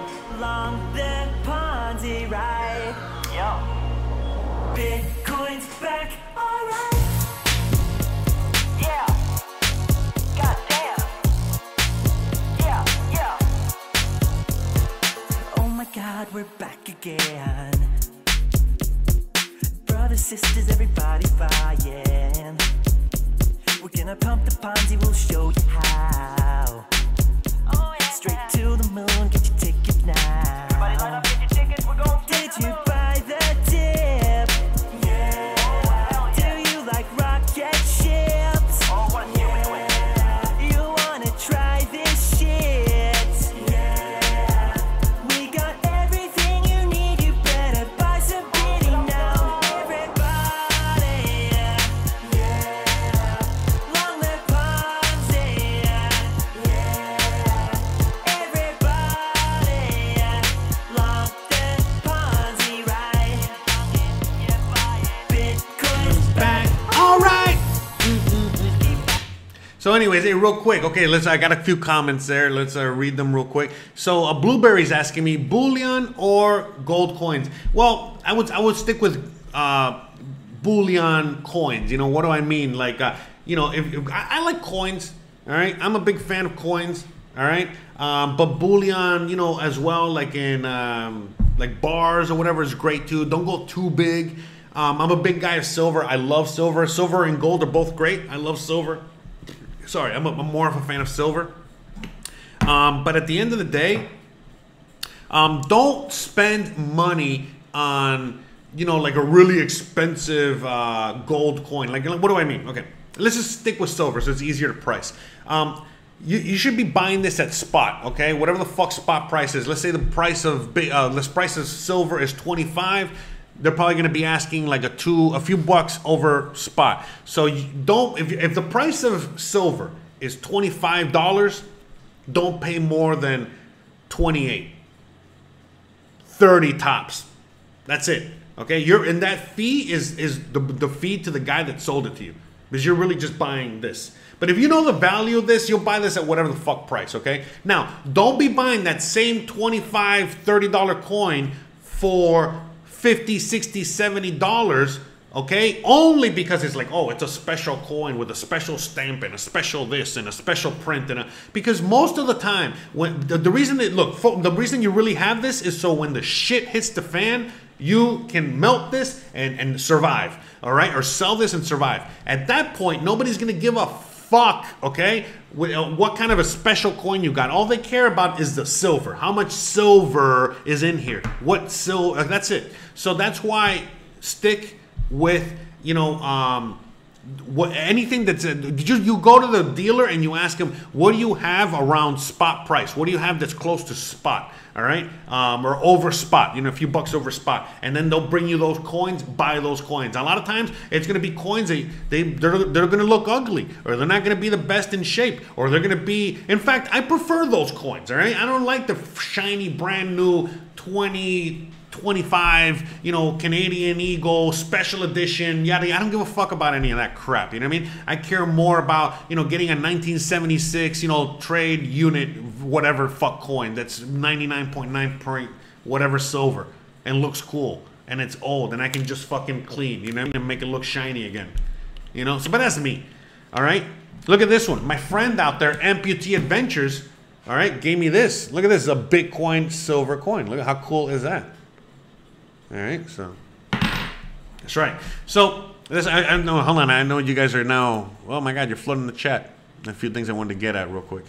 Oh god, we're back again. Brothers, sisters, everybody buying. We're gonna pump the Ponzi, we'll show you how. Straight to the moon, get your ticket now. Everybody line up, get your tickets, we're going Did you buy So, anyways, hey, real quick. Okay, let's. I got a few comments there. Let's uh, read them real quick. So, uh, Blueberry's asking me bullion or gold coins. Well, I would I would stick with uh, bullion coins. You know what do I mean? Like, uh, you know, if, if I, I like coins. All right, I'm a big fan of coins. All right, um, but bullion, you know, as well, like in um, like bars or whatever, is great too. Don't go too big. Um, I'm a big guy of silver. I love silver. Silver and gold are both great. I love silver. Sorry, I'm, a, I'm more of a fan of silver. Um, but at the end of the day, um, don't spend money on you know like a really expensive uh, gold coin. Like, like, what do I mean? Okay, let's just stick with silver so it's easier to price. Um, you, you should be buying this at spot, okay? Whatever the fuck spot price is. Let's say the price of uh, this price of silver is twenty five. They're probably going to be asking like a two, a few bucks over spot. So don't if if the price of silver is twenty five dollars, don't pay more than twenty eight. 30 tops. That's it. Okay, you're and that fee is is the, the fee to the guy that sold it to you because you're really just buying this. But if you know the value of this, you'll buy this at whatever the fuck price. Okay, now don't be buying that same 25 30 dollar coin for 50 60 70 dollars Okay, only because it's like, oh, it's a special coin with a special stamp and a special this and a special print and a, because most of the time when the, the reason that look the reason you really have this is so when the shit hits the fan, you can melt this and and survive. All right, or sell this and survive. At that point, nobody's gonna give a fuck, okay? Uh, What kind of a special coin you got? All they care about is the silver. How much silver is in here? What silver? That's it. So that's why stick with you know um, what anything that's a, you you go to the dealer and you ask him what do you have around spot price? What do you have that's close to spot? All right, um, or over spot, you know, a few bucks over spot, and then they'll bring you those coins. Buy those coins. A lot of times, it's going to be coins that they they're, they're going to look ugly, or they're not going to be the best in shape, or they're going to be. In fact, I prefer those coins. All right, I don't like the shiny, brand new twenty 25, you know, Canadian Eagle, special edition, yada, yada. I don't give a fuck about any of that crap. You know what I mean? I care more about, you know, getting a 1976, you know, trade unit, whatever fuck coin that's 99.9 point whatever silver and looks cool and it's old and I can just fucking clean, you know, and make it look shiny again. You know, so but that's me. All right. Look at this one. My friend out there, Amputee Adventures, all right, gave me this. Look at this, a Bitcoin silver coin. Look at how cool is that? All right, so that's right. So this, I, I know. Hold on, I know you guys are now. Oh my God, you're flooding the chat. A few things I wanted to get at real quick.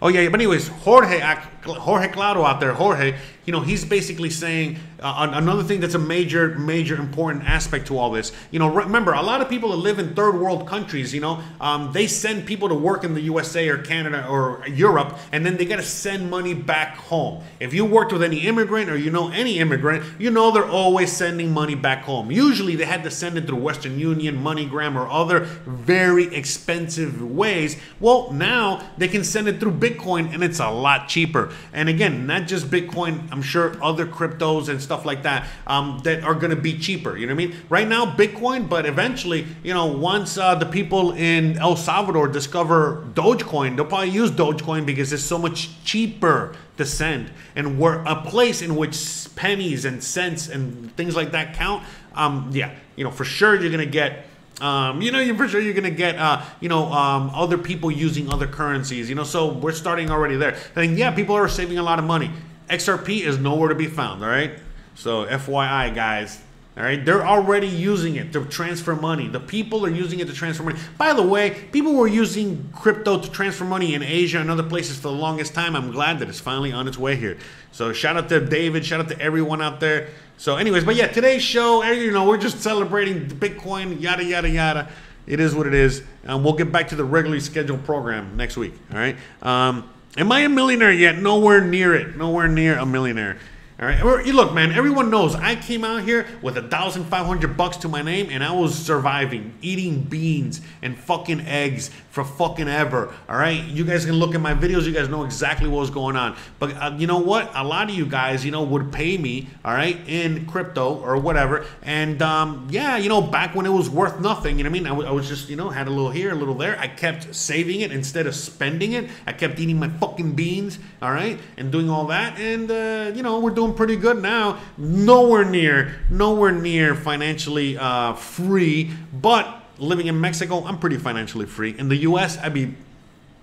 Oh yeah, but anyways, Jorge, Jorge Claro out there, Jorge, you know, he's basically saying uh, another thing that's a major, major important aspect to all this. You know, remember, a lot of people that live in third world countries, you know, um, they send people to work in the USA or Canada or Europe, and then they got to send money back home. If you worked with any immigrant or you know any immigrant, you know they're always sending money back home. Usually they had to send it through Western Union, MoneyGram, or other very expensive ways. Well, now they can send it through Bitcoin and it's a lot cheaper. And again, not just Bitcoin, I'm sure other cryptos and stuff like that um, that are going to be cheaper. You know what I mean? Right now, Bitcoin, but eventually, you know, once uh, the people in El Salvador discover Dogecoin, they'll probably use Dogecoin because it's so much cheaper to send. And we're a place in which pennies and cents and things like that count. Um, yeah, you know, for sure you're going to get um, you know, you for sure you're gonna get, uh, you know, um, other people using other currencies. You know, so we're starting already there. And yeah, people are saving a lot of money. XRP is nowhere to be found. All right. So FYI, guys. All right, they're already using it to transfer money. The people are using it to transfer money. By the way, people were using crypto to transfer money in Asia and other places for the longest time. I'm glad that it's finally on its way here. So shout out to David, shout out to everyone out there. So, anyways, but yeah, today's show, eh, you know, we're just celebrating Bitcoin, yada yada yada. It is what it is, and we'll get back to the regularly scheduled program next week. All right. Um, am I a millionaire yet? Nowhere near it. Nowhere near a millionaire. All right. Or- Look, man. Everyone knows I came out here with a thousand five hundred bucks to my name, and I was surviving, eating beans and fucking eggs for fucking ever. All right. You guys can look at my videos. You guys know exactly what was going on. But uh, you know what? A lot of you guys, you know, would pay me, all right, in crypto or whatever. And um, yeah, you know, back when it was worth nothing, you know what I mean? I, w- I was just, you know, had a little here, a little there. I kept saving it instead of spending it. I kept eating my fucking beans, all right, and doing all that. And uh, you know, we're doing pretty good now. Nowhere near, nowhere near financially uh, free, but living in Mexico, I'm pretty financially free. In the U.S., I'd be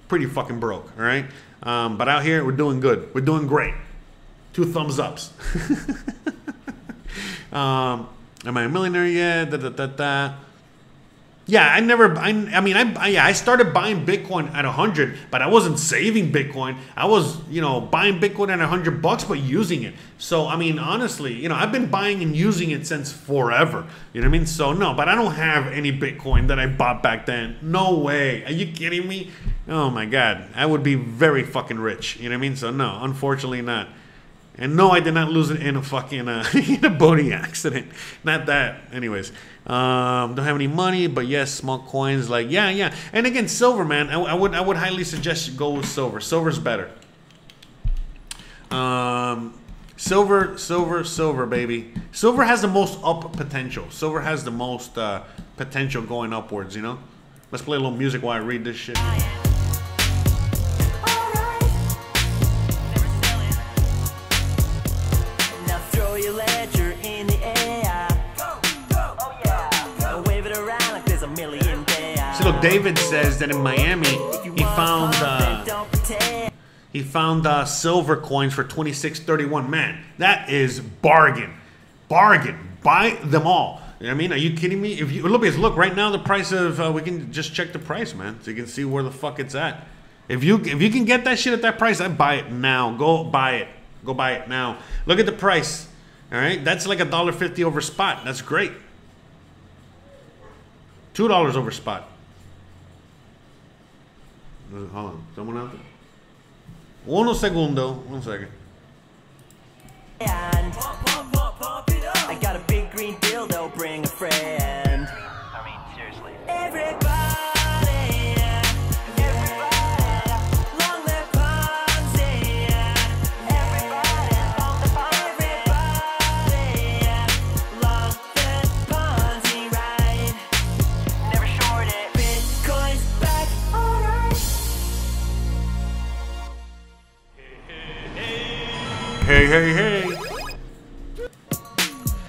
pretty fucking broke, all right. Um, but out here, we're doing good. We're doing great. Two thumbs ups. [LAUGHS] um, am I a millionaire yet? Da, da, da. Yeah, I never. I, I mean, I, I yeah, I started buying Bitcoin at hundred, but I wasn't saving Bitcoin. I was, you know, buying Bitcoin at hundred bucks, but using it. So I mean, honestly, you know, I've been buying and using it since forever. You know what I mean? So no, but I don't have any Bitcoin that I bought back then. No way. Are you kidding me? Oh my god, I would be very fucking rich. You know what I mean? So no, unfortunately not. And no, I did not lose it in a fucking uh, [LAUGHS] in a boating accident. Not that. Anyways, um, don't have any money, but yes, small coins. Like yeah, yeah. And again, silver, man. I, I would I would highly suggest you go with silver. Silver's better. Um, silver, silver, silver, baby. Silver has the most up potential. Silver has the most uh, potential going upwards. You know. Let's play a little music while I read this shit. Maestro David says that in Miami he found uh, he found uh, silver coins for twenty six thirty one. Man, that is bargain, bargain. Buy them all. I mean, are you kidding me? If you look, look right now, the price of uh, we can just check the price, man, so you can see where the fuck it's at. If you if you can get that shit at that price, I buy it now. Go buy it. Go buy it now. Look at the price. All right, that's like a dollar fifty over spot. That's great. Two dollars over spot. Hold on, someone out there. Uno segundo. One second. And I got a big green dildo, bring a friend. Hey, hey, hey.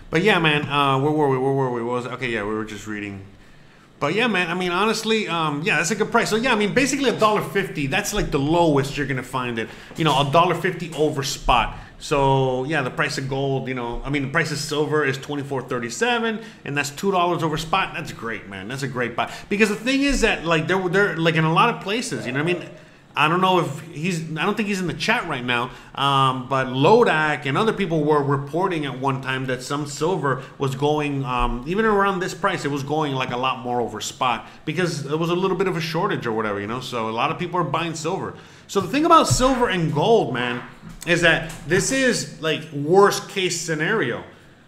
But yeah, man, uh, where were we? Where were we? What was? Okay, yeah, we were just reading. But yeah, man, I mean, honestly, um, yeah, that's a good price. So yeah, I mean, basically a dollar fifty. That's like the lowest you're gonna find it. You know, a dollar fifty over spot. So yeah, the price of gold, you know, I mean, the price of silver is twenty four thirty seven, and that's two dollars over spot. That's great, man. That's a great buy. Because the thing is that like there, there, like in a lot of places, you know, what I mean. I don't know if he's. I don't think he's in the chat right now. Um, but Lodak and other people were reporting at one time that some silver was going, um, even around this price, it was going like a lot more over spot because there was a little bit of a shortage or whatever, you know. So a lot of people are buying silver. So the thing about silver and gold, man, is that this is like worst case scenario.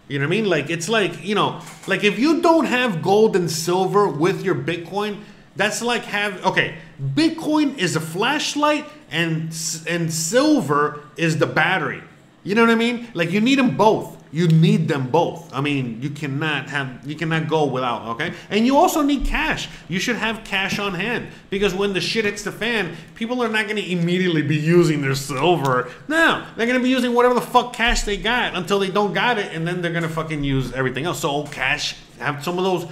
You know what I mean? Like it's like you know, like if you don't have gold and silver with your Bitcoin, that's like have okay. Bitcoin is a flashlight, and and silver is the battery. You know what I mean? Like you need them both. You need them both. I mean, you cannot have you cannot go without, okay? And you also need cash. You should have cash on hand because when the shit hits the fan, people are not going to immediately be using their silver. No, they're going to be using whatever the fuck cash they got until they don't got it and then they're going to fucking use everything else. So oh, cash have some of those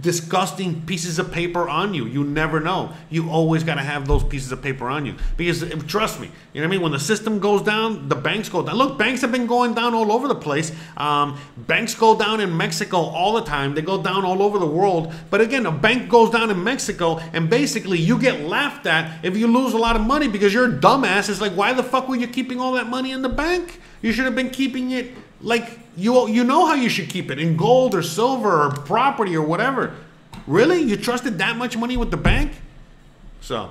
disgusting pieces of paper on you. You never know. You always got to have those pieces of paper on you because trust me, you know what I mean. When the system goes down, the banks go down. Look, banks have been going down all over the place. Um, banks go down in Mexico all the time. They go down all over the world. But again, a bank goes down in Mexico, and basically you get laughed at if you lose a lot of money because you're a dumbass. It's like, why the fuck were you keeping all that money in the bank? You should have been keeping it like you you know how you should keep it in gold or silver or property or whatever. Really? You trusted that much money with the bank? So,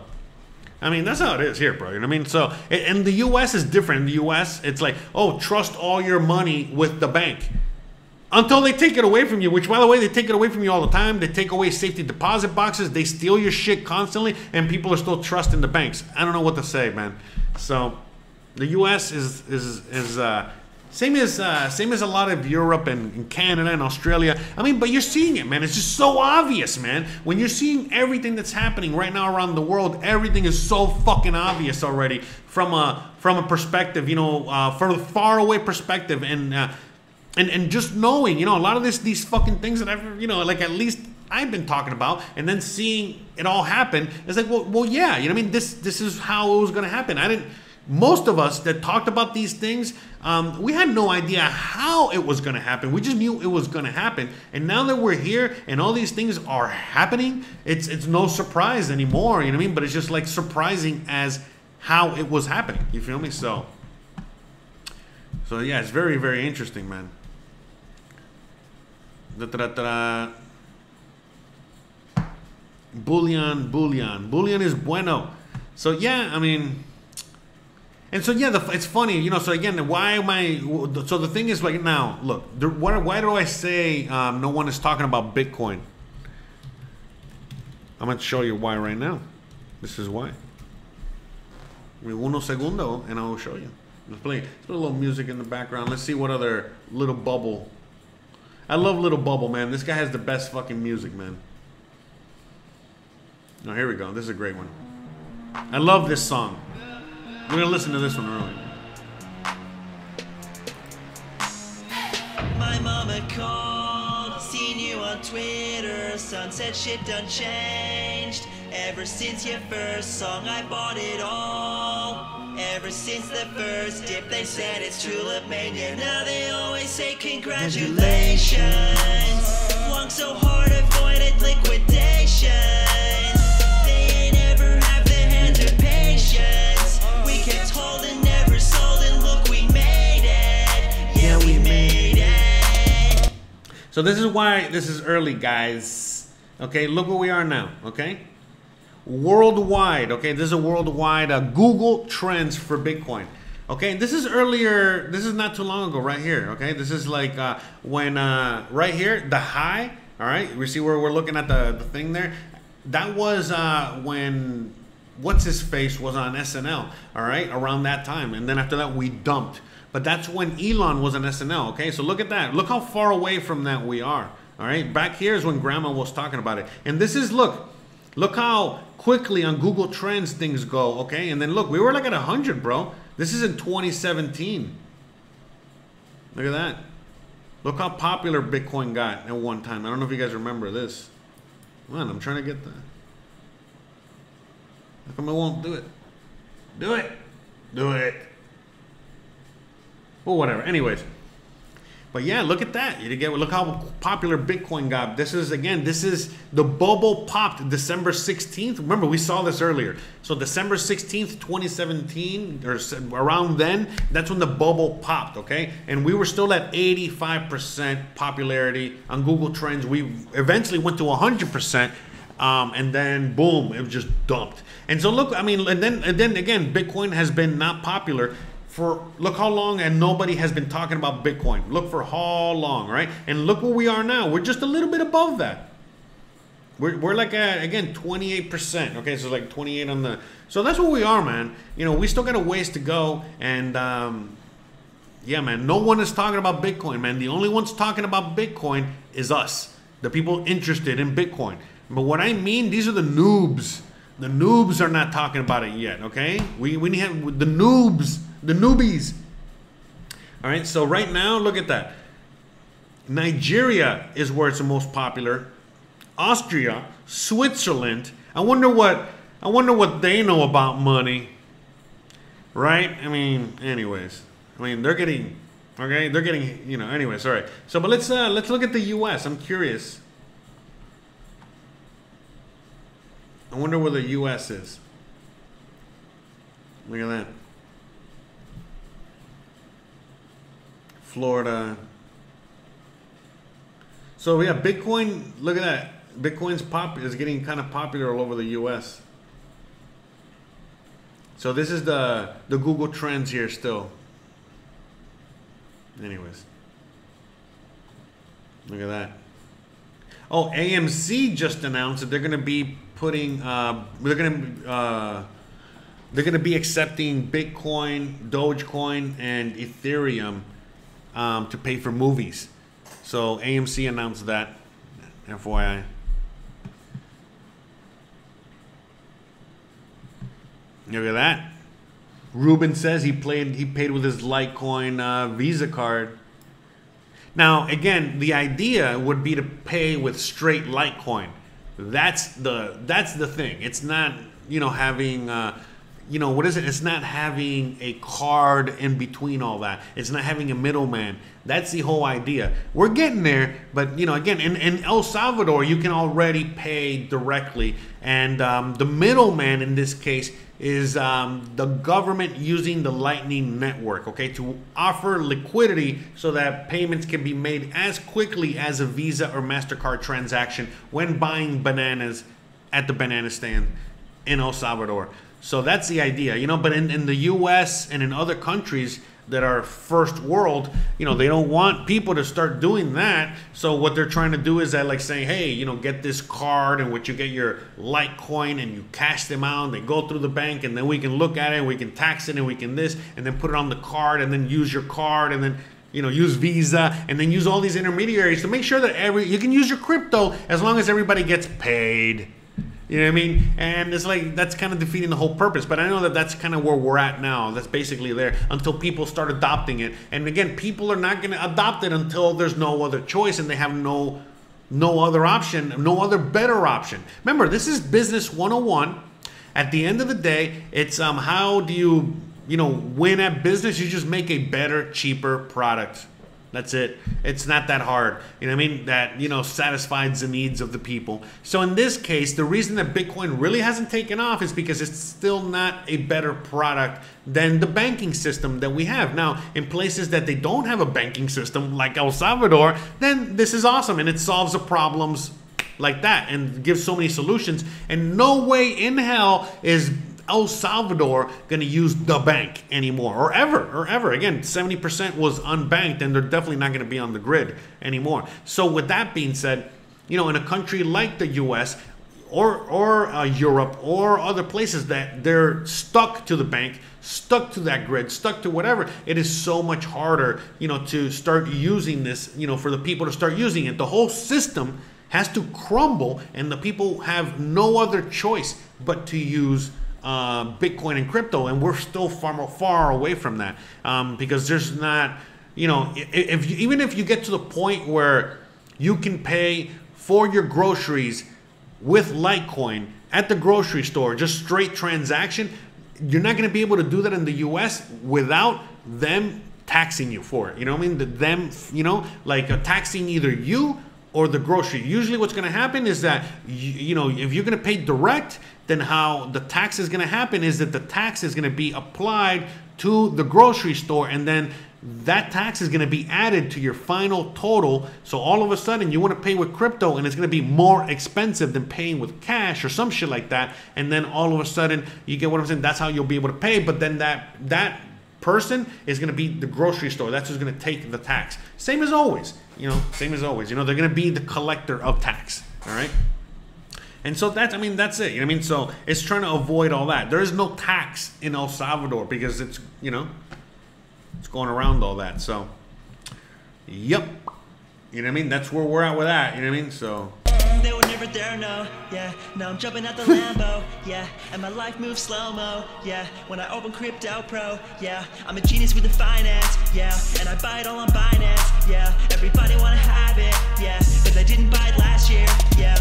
I mean, that's how it is here, bro. You know what I mean? So, and- the U.S. is different. In the U.S., it's like, oh, trust all your money with the bank until they take it away from you. Which, by the way, they take it away from you all the time. They take away safety deposit boxes. They steal your shit constantly, and people are still trusting the banks. I don't know what to say, man. So, the U.S. is is is uh, same as uh, same as a lot of Europe and, and Canada and Australia. I mean, but you're seeing it, man. It's just so obvious, man. When you're seeing everything that's happening right now around the world, everything is so fucking obvious already from a from a perspective, you know, uh, from a far away perspective, and uh, and and just knowing, you know, a lot of this these fucking things that I've, you know, like at least I've been talking about, and then seeing it all happen, it's like, well, well, yeah, you know, I mean, this this is how it was gonna happen. I didn't. Most of us that talked about these things, um, we had no idea how it was going to happen. We just knew it was going to happen, and now that we're here and all these things are happening, it's it's no surprise anymore. You know what I mean? But it's just like surprising as how it was happening. You feel me? So, so yeah, it's very very interesting, man. Da-da-da-da. Bullion, bullion, bullion is bueno. So yeah, I mean, and so yeah, the, it's funny, you know. So again, why am I? So the thing is, like now, look, the, why, why do I say um, no one is talking about Bitcoin? I'm going to show you why right now. This is why. Uno segundo, and I will show you. Let's play, let's put a little music in the background. Let's see what other little bubble. I love Little Bubble, man. This guy has the best fucking music, man. Oh, here we go. This is a great one. I love this song. We're gonna listen to this one early. My mama called, seen you on Twitter, shit done changed. Ever since your first song, I bought it all. Ever since the first dip, they said it's Tulip Mania. Now they always say congratulations. So hard, So this is why this is early, guys. Okay, look where we are now. Okay, worldwide. Okay, this is a worldwide uh, Google Trends for Bitcoin. Okay, this is earlier. This is not too long ago, right here. Okay, this is like uh, when uh, right here the high. All right, we see where we're looking at the, the thing there. That was uh, when what's his face was on SNL. All right, around that time, and then after that we dumped. But that's when Elon was on SNL. Okay, so look at that. Look how far away from that we are. All right, back here is when Grandma was talking about it, and this is look. Look how quickly on Google Trends things go, okay? And then look, we were like at 100, bro. This is in 2017. Look at that. Look how popular Bitcoin got at one time. I don't know if you guys remember this. Man, I'm trying to get that. How come I won't do it? Do it. Do it. Well, whatever. Anyways. But yeah, look at that. You get look how popular Bitcoin got. This is again, this is the bubble popped December 16th. Remember, we saw this earlier. So December 16th, 2017, or around then, that's when the bubble popped, okay? And we were still at 85% popularity on Google Trends. We eventually went to 100%. Um, and then boom, it just dumped. And so look, I mean, and then and then again, Bitcoin has been not popular for look how long and nobody has been talking about Bitcoin. Look for how long, right? And look where we are now. We're just a little bit above that. We're, we're like at, again 28%. Okay, so like 28 on the. So that's where we are, man. You know, we still got a ways to go, and um, yeah, man. No one is talking about Bitcoin, man. The only ones talking about Bitcoin is us, the people interested in Bitcoin. But what I mean, these are the noobs. The noobs are not talking about it yet. Okay, we we need the noobs, the newbies. All right. So right now, look at that. Nigeria is where it's the most popular. Austria, Switzerland. I wonder what I wonder what they know about money. Right? I mean, anyways. I mean, they're getting okay, they're getting, you know, anyways, all right. So, but let's uh let's look at the US. I'm curious. I wonder where the US is. Look at that. Florida. So yeah, Bitcoin. Look at that. Bitcoin's pop is getting kind of popular all over the U.S. So this is the the Google Trends here still. Anyways, look at that. Oh, AMC just announced that they're going to be putting. Uh, they're going to. Uh, they're going to be accepting Bitcoin, Dogecoin, and Ethereum um, to pay for movies. So AMC announced that. FYI. Look at that. Ruben says he played. He paid with his Litecoin uh, Visa card. Now, again, the idea would be to pay with straight Litecoin. That's the that's the thing. It's not you know having uh, you know what is it? It's not having a card in between all that. It's not having a middleman. That's the whole idea. We're getting there, but you know, again, in, in El Salvador, you can already pay directly, and um, the middleman in this case is um, the government using the Lightning Network, okay, to offer liquidity so that payments can be made as quickly as a Visa or MasterCard transaction when buying bananas at the banana stand in El Salvador. So that's the idea, you know, but in, in the US and in other countries that are first world, you know, they don't want people to start doing that. So what they're trying to do is that like saying, hey, you know, get this card and what you get your Litecoin and you cash them out and they go through the bank and then we can look at it and we can tax it and we can this and then put it on the card and then use your card and then you know use visa and then use all these intermediaries to make sure that every you can use your crypto as long as everybody gets paid you know what I mean? And it's like that's kind of defeating the whole purpose. But I know that that's kind of where we're at now. That's basically there until people start adopting it. And again, people are not going to adopt it until there's no other choice and they have no no other option, no other better option. Remember, this is business 101. At the end of the day, it's um, how do you, you know, win at business? You just make a better, cheaper product. That's it. It's not that hard. You know what I mean? That, you know, satisfies the needs of the people. So in this case, the reason that Bitcoin really hasn't taken off is because it's still not a better product than the banking system that we have. Now, in places that they don't have a banking system like El Salvador, then this is awesome and it solves the problems like that and gives so many solutions. And no way in hell is El Salvador going to use the bank anymore or ever or ever. Again, 70% was unbanked and they're definitely not going to be on the grid anymore. So with that being said, you know, in a country like the US or or uh, Europe or other places that they're stuck to the bank, stuck to that grid, stuck to whatever, it is so much harder, you know, to start using this, you know, for the people to start using it. The whole system has to crumble and the people have no other choice but to use uh, Bitcoin and crypto, and we're still far far away from that um, because there's not, you know, if, you, even if you get to the point where you can pay for your groceries with Litecoin at the grocery store, just straight transaction, you're not going to be able to do that in the U.S. without them taxing you for it. You know what I mean? Them, you know, like uh, taxing either you or the grocery. Usually, what's going to happen is that you, you know if you're going to pay direct, then how the tax is going to happen is that the tax is going to be applied to the grocery store, and then that tax is going to be added to your final total. So all of a sudden, you want to pay with crypto, and it's going to be more expensive than paying with cash or some shit like that. And then all of a sudden, you get what I'm saying. That's how you'll be able to pay. But then that that person is going to be the grocery store. That's who's going to take the tax. Same as always. You know, same as always. You know, they're going to be the collector of tax. All right. And so that's, I mean, that's it. You know I mean? So it's trying to avoid all that. There is no tax in El Salvador because it's, you know, it's going around all that. So, yep. You know what I mean? That's where we're at with that. You know what I mean? So. They were never there, no, yeah. Now I'm jumping out the Lambo, yeah. And my life moves slow mo, yeah. When I open Crypto Pro, yeah. I'm a genius with the finance, yeah. And I buy it all on Binance, yeah. Everybody wanna have it, yeah. But they didn't buy it last year, yeah.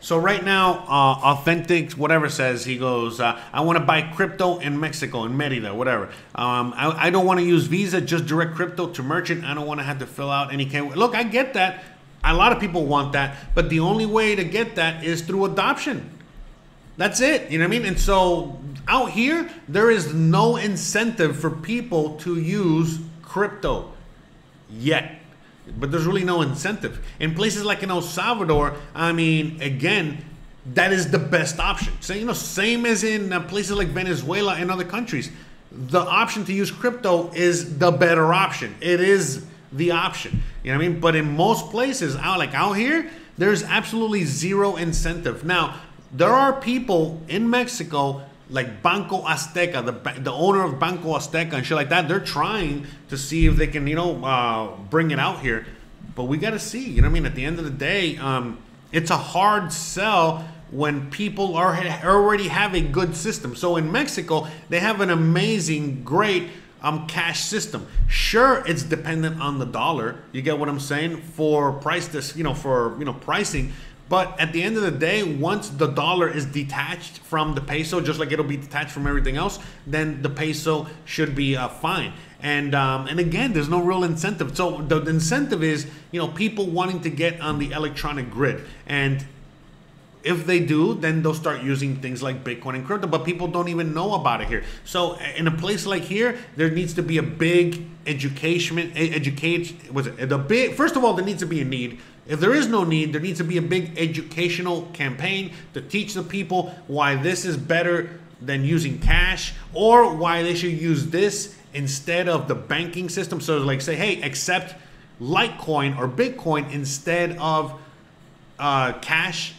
So right now, uh, Authentic, whatever says, he goes, uh, I want to buy crypto in Mexico, in Merida, whatever. Um, I, I don't want to use Visa, just direct crypto to merchant. I don't want to have to fill out any. K- Look, I get that. A lot of people want that, but the only way to get that is through adoption. That's it. You know what I mean? And so out here, there is no incentive for people to use crypto yet. But there's really no incentive. In places like in El Salvador, I mean, again, that is the best option. So, you know, same as in uh, places like Venezuela and other countries, the option to use crypto is the better option. It is the option. You know what I mean? But in most places, out like out here, there's absolutely zero incentive. Now, there are people in Mexico like Banco Azteca, the the owner of Banco Azteca and shit like that. They're trying to see if they can, you know, uh, bring it out here. But we got to see. You know what I mean? At the end of the day, um, it's a hard sell when people are already have a good system. So in Mexico, they have an amazing, great um, cash system. Sure, it's dependent on the dollar. You get what I'm saying for price this, you know, for you know pricing. But at the end of the day, once the dollar is detached from the peso, just like it'll be detached from everything else, then the peso should be uh, fine. And um, and again, there's no real incentive. So the, the incentive is, you know, people wanting to get on the electronic grid. And if they do, then they'll start using things like Bitcoin and crypto, but people don't even know about it here. So in a place like here, there needs to be a big education, educate, was it the big? First of all, there needs to be a need. If there is no need, there needs to be a big educational campaign to teach the people why this is better than using cash, or why they should use this instead of the banking system. So like say, hey, accept Litecoin or Bitcoin instead of uh, cash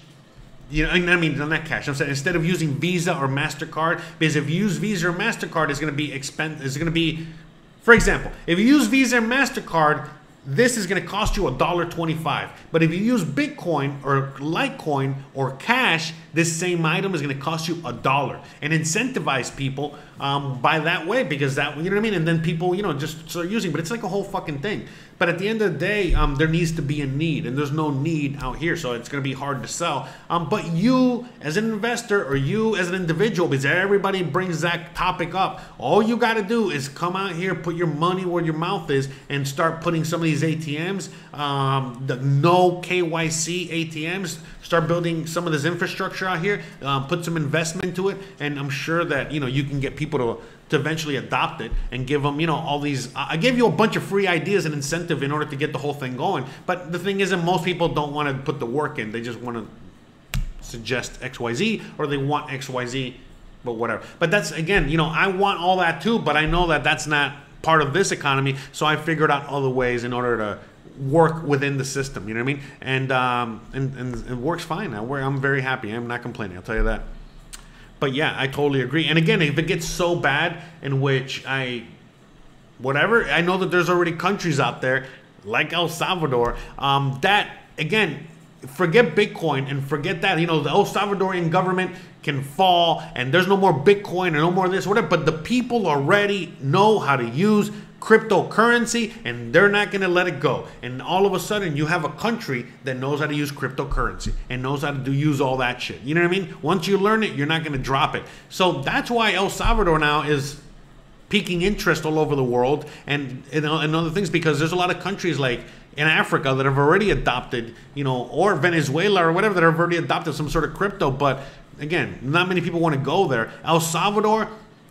you know, I mean, not cash. I'm saying instead of using Visa or Mastercard, because if you use Visa or Mastercard, it's going to be expensive. It's going to be, for example, if you use Visa or Mastercard, this is going to cost you a dollar 25 but if you use bitcoin or litecoin or cash this same item is going to cost you a dollar and incentivize people um, by that way because that you know what i mean and then people you know just start using but it's like a whole fucking thing but at the end of the day um, there needs to be a need and there's no need out here so it's going to be hard to sell. Um, but you as an investor or you as an individual because everybody brings that topic up all you got to do is come out here put your money where your mouth is and start putting some of these atms um, the no kyc atms start building some of this infrastructure out here um, put some investment into it and i'm sure that you know you can get people to to eventually adopt it and give them, you know, all these. I gave you a bunch of free ideas and incentive in order to get the whole thing going. But the thing is, that most people don't want to put the work in. They just want to suggest XYZ or they want XYZ, but whatever. But that's, again, you know, I want all that too, but I know that that's not part of this economy. So I figured out other ways in order to work within the system. You know what I mean? And um, and, and it works fine. I, I'm very happy. I'm not complaining. I'll tell you that but yeah, I totally agree. And again, if it gets so bad in which I, whatever, I know that there's already countries out there like El Salvador um, that again, forget Bitcoin and forget that you know the El Salvadorian government can fall and there's no more Bitcoin or no more this whatever. But the people already know how to use cryptocurrency and they're not going to let it go. And all of a sudden you have a country that knows how to use cryptocurrency and knows how to do use all that shit. You know what i mean? Once you learn it you're not going to drop it. So that's why el salvador now is piquing interest all over the world. And, and, and other things because there's a lot of countries like in Africa that have already adopted, you know, or Venezuela or whatever that have already adopted some sort of crypto. But again, not many people want to go there. El Salvador,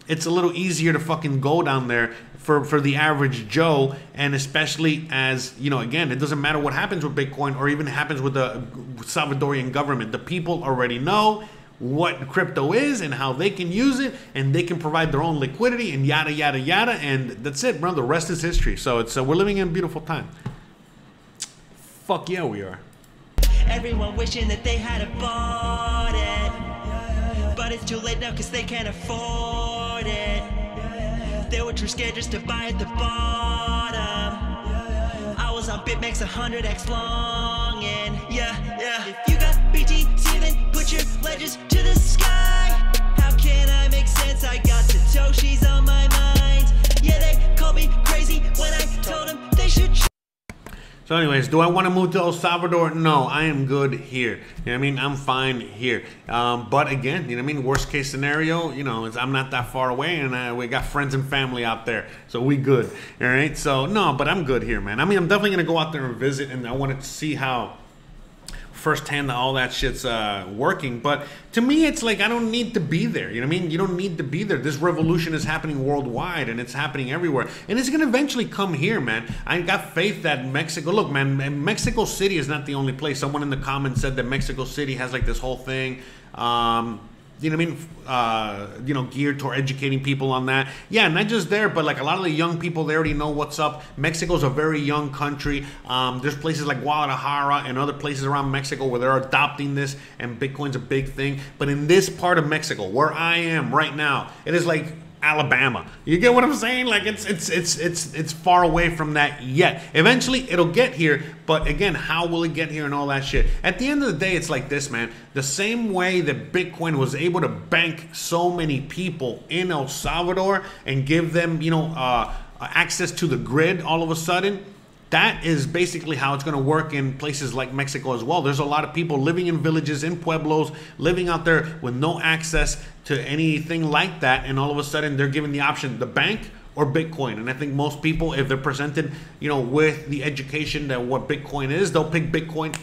it's a little easier to fucking go down there for, for the average Joe, and especially as you know, again, it doesn't matter what happens with Bitcoin or even happens with the Salvadorian government. The people already know what crypto is and how they can use it, and they can provide their own liquidity and yada yada yada, and that's it, bro. The rest is history. So it's uh, we're living in a beautiful time. Fuck yeah, we are. Everyone wishing that they had a bought it. But it's too late now because they can't afford it. They were too scared just to buy at the bottom. I was on BitMEX 100x long and yeah, yeah. If you got BTC, then put your ledges to the sky. So, anyways, do I want to move to El Salvador? No, I am good here. You know what I mean? I'm fine here. Um, but again, you know what I mean? Worst case scenario, you know, I'm not that far away, and uh, we got friends and family out there, so we good. All right. So no, but I'm good here, man. I mean, I'm definitely gonna go out there and visit, and I want to see how firsthand that all that shit's uh, working. But to me, it's like I don't need to be there. You know what I mean? You don't need to be there. This revolution is happening worldwide and it's happening everywhere. And it's to eventually come here, man. I got faith that Mexico, look, man, Mexico City is not the only place. Someone in the comments said that Mexico City has like this whole thing. Um, you know what I mean? Uh, you know, geared toward educating people on that. Yeah, not just there, but like a lot of the young people, they already know what's up. Mexico's a very young country. Um, there's places like Guadalajara and other places around Mexico where they're adopting this, and Bitcoin's a big thing. But in this part of Mexico, where I am right now, it is like Alabama. You get what I'm saying? Like it's it's it's it's it's far away from that yet. Eventually it'll get here, but again, how will it get here and all that shit? At the end of the day, it's like this, man. The same way that Bitcoin was able to bank so many people in El Salvador and give them, you know, uh, access to the grid all of a sudden that is basically how it's going to work in places like Mexico as well. There's a lot of people living in villages, in pueblos, living out there with no access to anything like that. And all of a sudden, they're given the option the bank or Bitcoin. And I think most people, if they're presented, you know, with the education that what Bitcoin is, they'll pick Bitcoin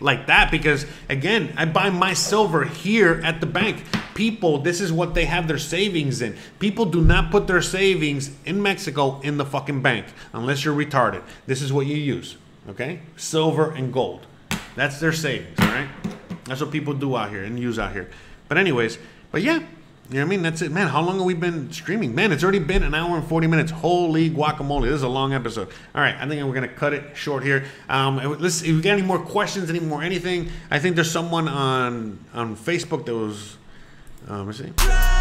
like that because again i buy my silver here at the bank. People this is what they have their savings in. People do not put their savings in mexico in the fucking bank unless you're retarded. This is what you use okay? Silver and gold. That's their savings all right? That's what people do out here and use out here. But anyways but yeah you know what I mean? That's it, man. How long have we been streaming? Man, it's already been an hour and 40 minutes. Holy guacamole. This is a long episode. All right, I think we're going to cut it short here. Um, let's, if you got any more questions, any more anything, I think there's someone on on Facebook that was, um, let's see.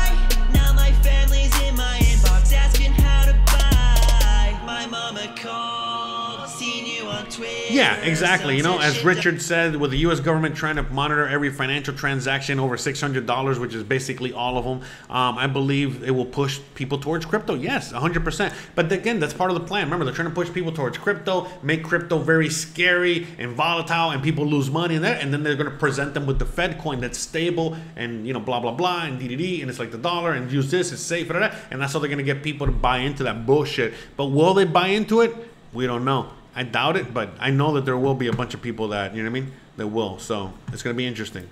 Yeah, exactly. You know, as Richard said, with the U.S. government trying to monitor every financial transaction over six hundred dollars, which is basically all of them, um, I believe it will push people towards crypto. Yes, hundred percent. But again, that's part of the plan. Remember, they're trying to push people towards crypto, make crypto very scary and volatile, and people lose money in there. And then they're going to present them with the Fed coin that's stable and you know blah blah blah and DDD and it's like the dollar and use this, it's safe, and that's how they're going to get people to buy into that bullshit. But will they buy into it? We don't know. I doubt it, but I know that there will be a bunch of people that you know what I mean that will. So it's going to be interesting.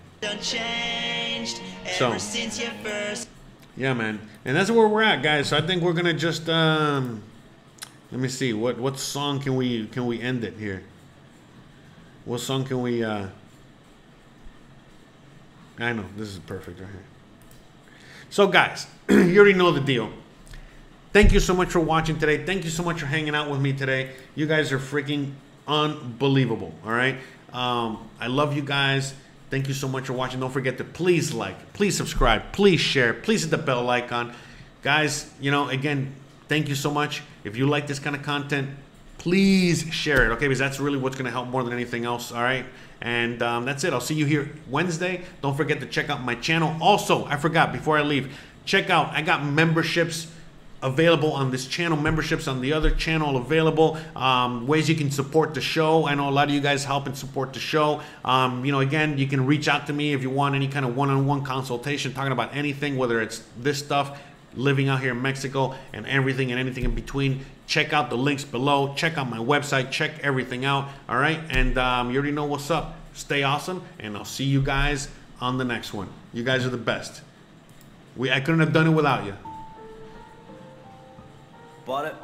So- since your first. Yeah, man, and that's where we're at, guys. So I think we're gonna just um, let me see what what song can we can we end it here. What song can we? uh I know this is perfect right here. So, guys, [CLEARS THROAT] you already know the deal. Thank you so much for watching today. Thank you so much for hanging out with me today. You guys are freaking unbelievable. All right. Um, I love you guys. Thank you so much for watching. Don't forget to please like, please subscribe, please share, please hit the bell icon. Guys, you know, again, thank you so much. If you like this kind of content, please share it, okay? Because that's really what's going to help more than anything else, all right? And um, that's it. I'll see you here Wednesday. Don't forget to check out my channel. Also, I forgot before I leave, check out, I got memberships available on this channel, memberships on the other channel available, um, ways you can support the show. I know a lot of you guys help and support the show. Um, you know, again, you can reach out to me if you want any kind of one-on-one consultation, talking about anything, whether it's this stuff, living out here in Mexico, and everything and anything in between. Check out the links below. Check out my website. Check everything out. All right, and um, you already know what's up. Stay awesome, and I'll see you guys on the next one. You guys are the best. We I couldn't have done it without you. Bought it.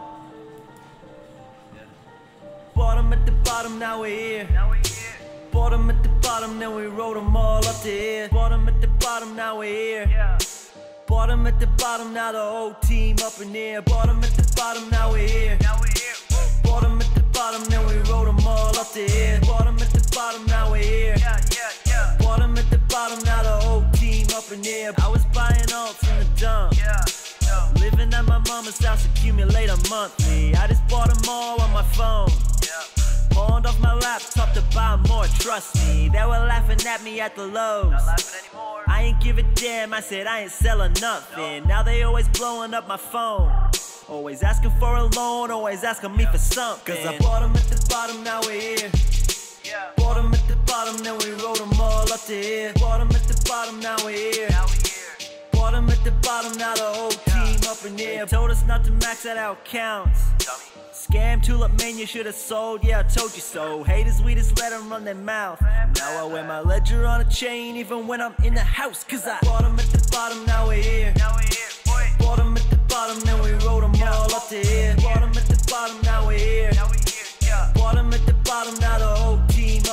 Bottom at the bottom, now we're here. Bottom at the bottom, then we rode them all up to here. Bottom at the bottom, now we're here. Bottom at the bottom, now the whole team up in here. Bottom at the bottom, now we're here. Bottom at the bottom, then we rode them all up to here. Bottom at the bottom, now we're here. Bottom at the bottom, now the whole team up in here. I was buying alts in the dump. Living at my mama's house, accumulate a monthly. I just bought them all on my phone. Pawned off my laptop to buy more, trust me. They were laughing at me at the lows. I ain't give a damn, I said I ain't selling nothing. Now they always blowing up my phone. Always asking for a loan, always asking me for something. Cause I bought 'em at the bottom, now we're here. Bought 'em at the bottom, then we rode 'em all up to here. Bought 'em at the bottom, now we're here. Bottom at the bottom, now the whole team up in here. Told us not to max out our counts. Scam tulip man, you should have sold. Yeah, I told you so. Haters, we just let them run their mouth. Now I wear my ledger on a chain, even when I'm in the house. Cause I bottom at the bottom, now we're here. Bottom at the bottom, then we rode them all up to here. Bottom at the bottom, now we're here. Bottom at the bottom, now the whole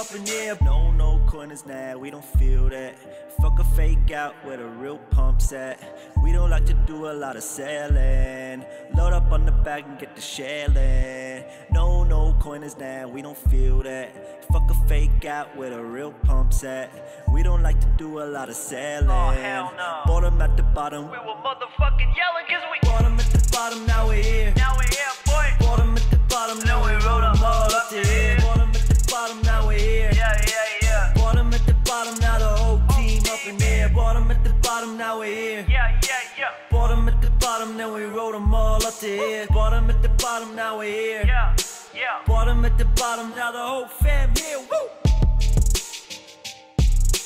up in here. No, no corners now, we don't feel that. Fuck a fake out where the real pumps at. We don't like to do a lot of selling. Load up on the bag and get the shelling. No, no corners now, we don't feel that. Fuck a fake out where the real pumps at. We don't like to do a lot of selling. Oh, hell no. Bottom at the bottom. We were motherfucking yelling cause we Bottom at the bottom, now we're here. now we're here, boy. Bottom at the bottom, now we rode rode 'em 'em all up to here. Bottom at the bottom, Bottom at the bottom, now we're here. Yeah, yeah, yeah. Bottom at the bottom, then we rode 'em all up to here. Bottom at the bottom, now we're here. Yeah, yeah. Bottom at the bottom, now the whole fam here. Woo!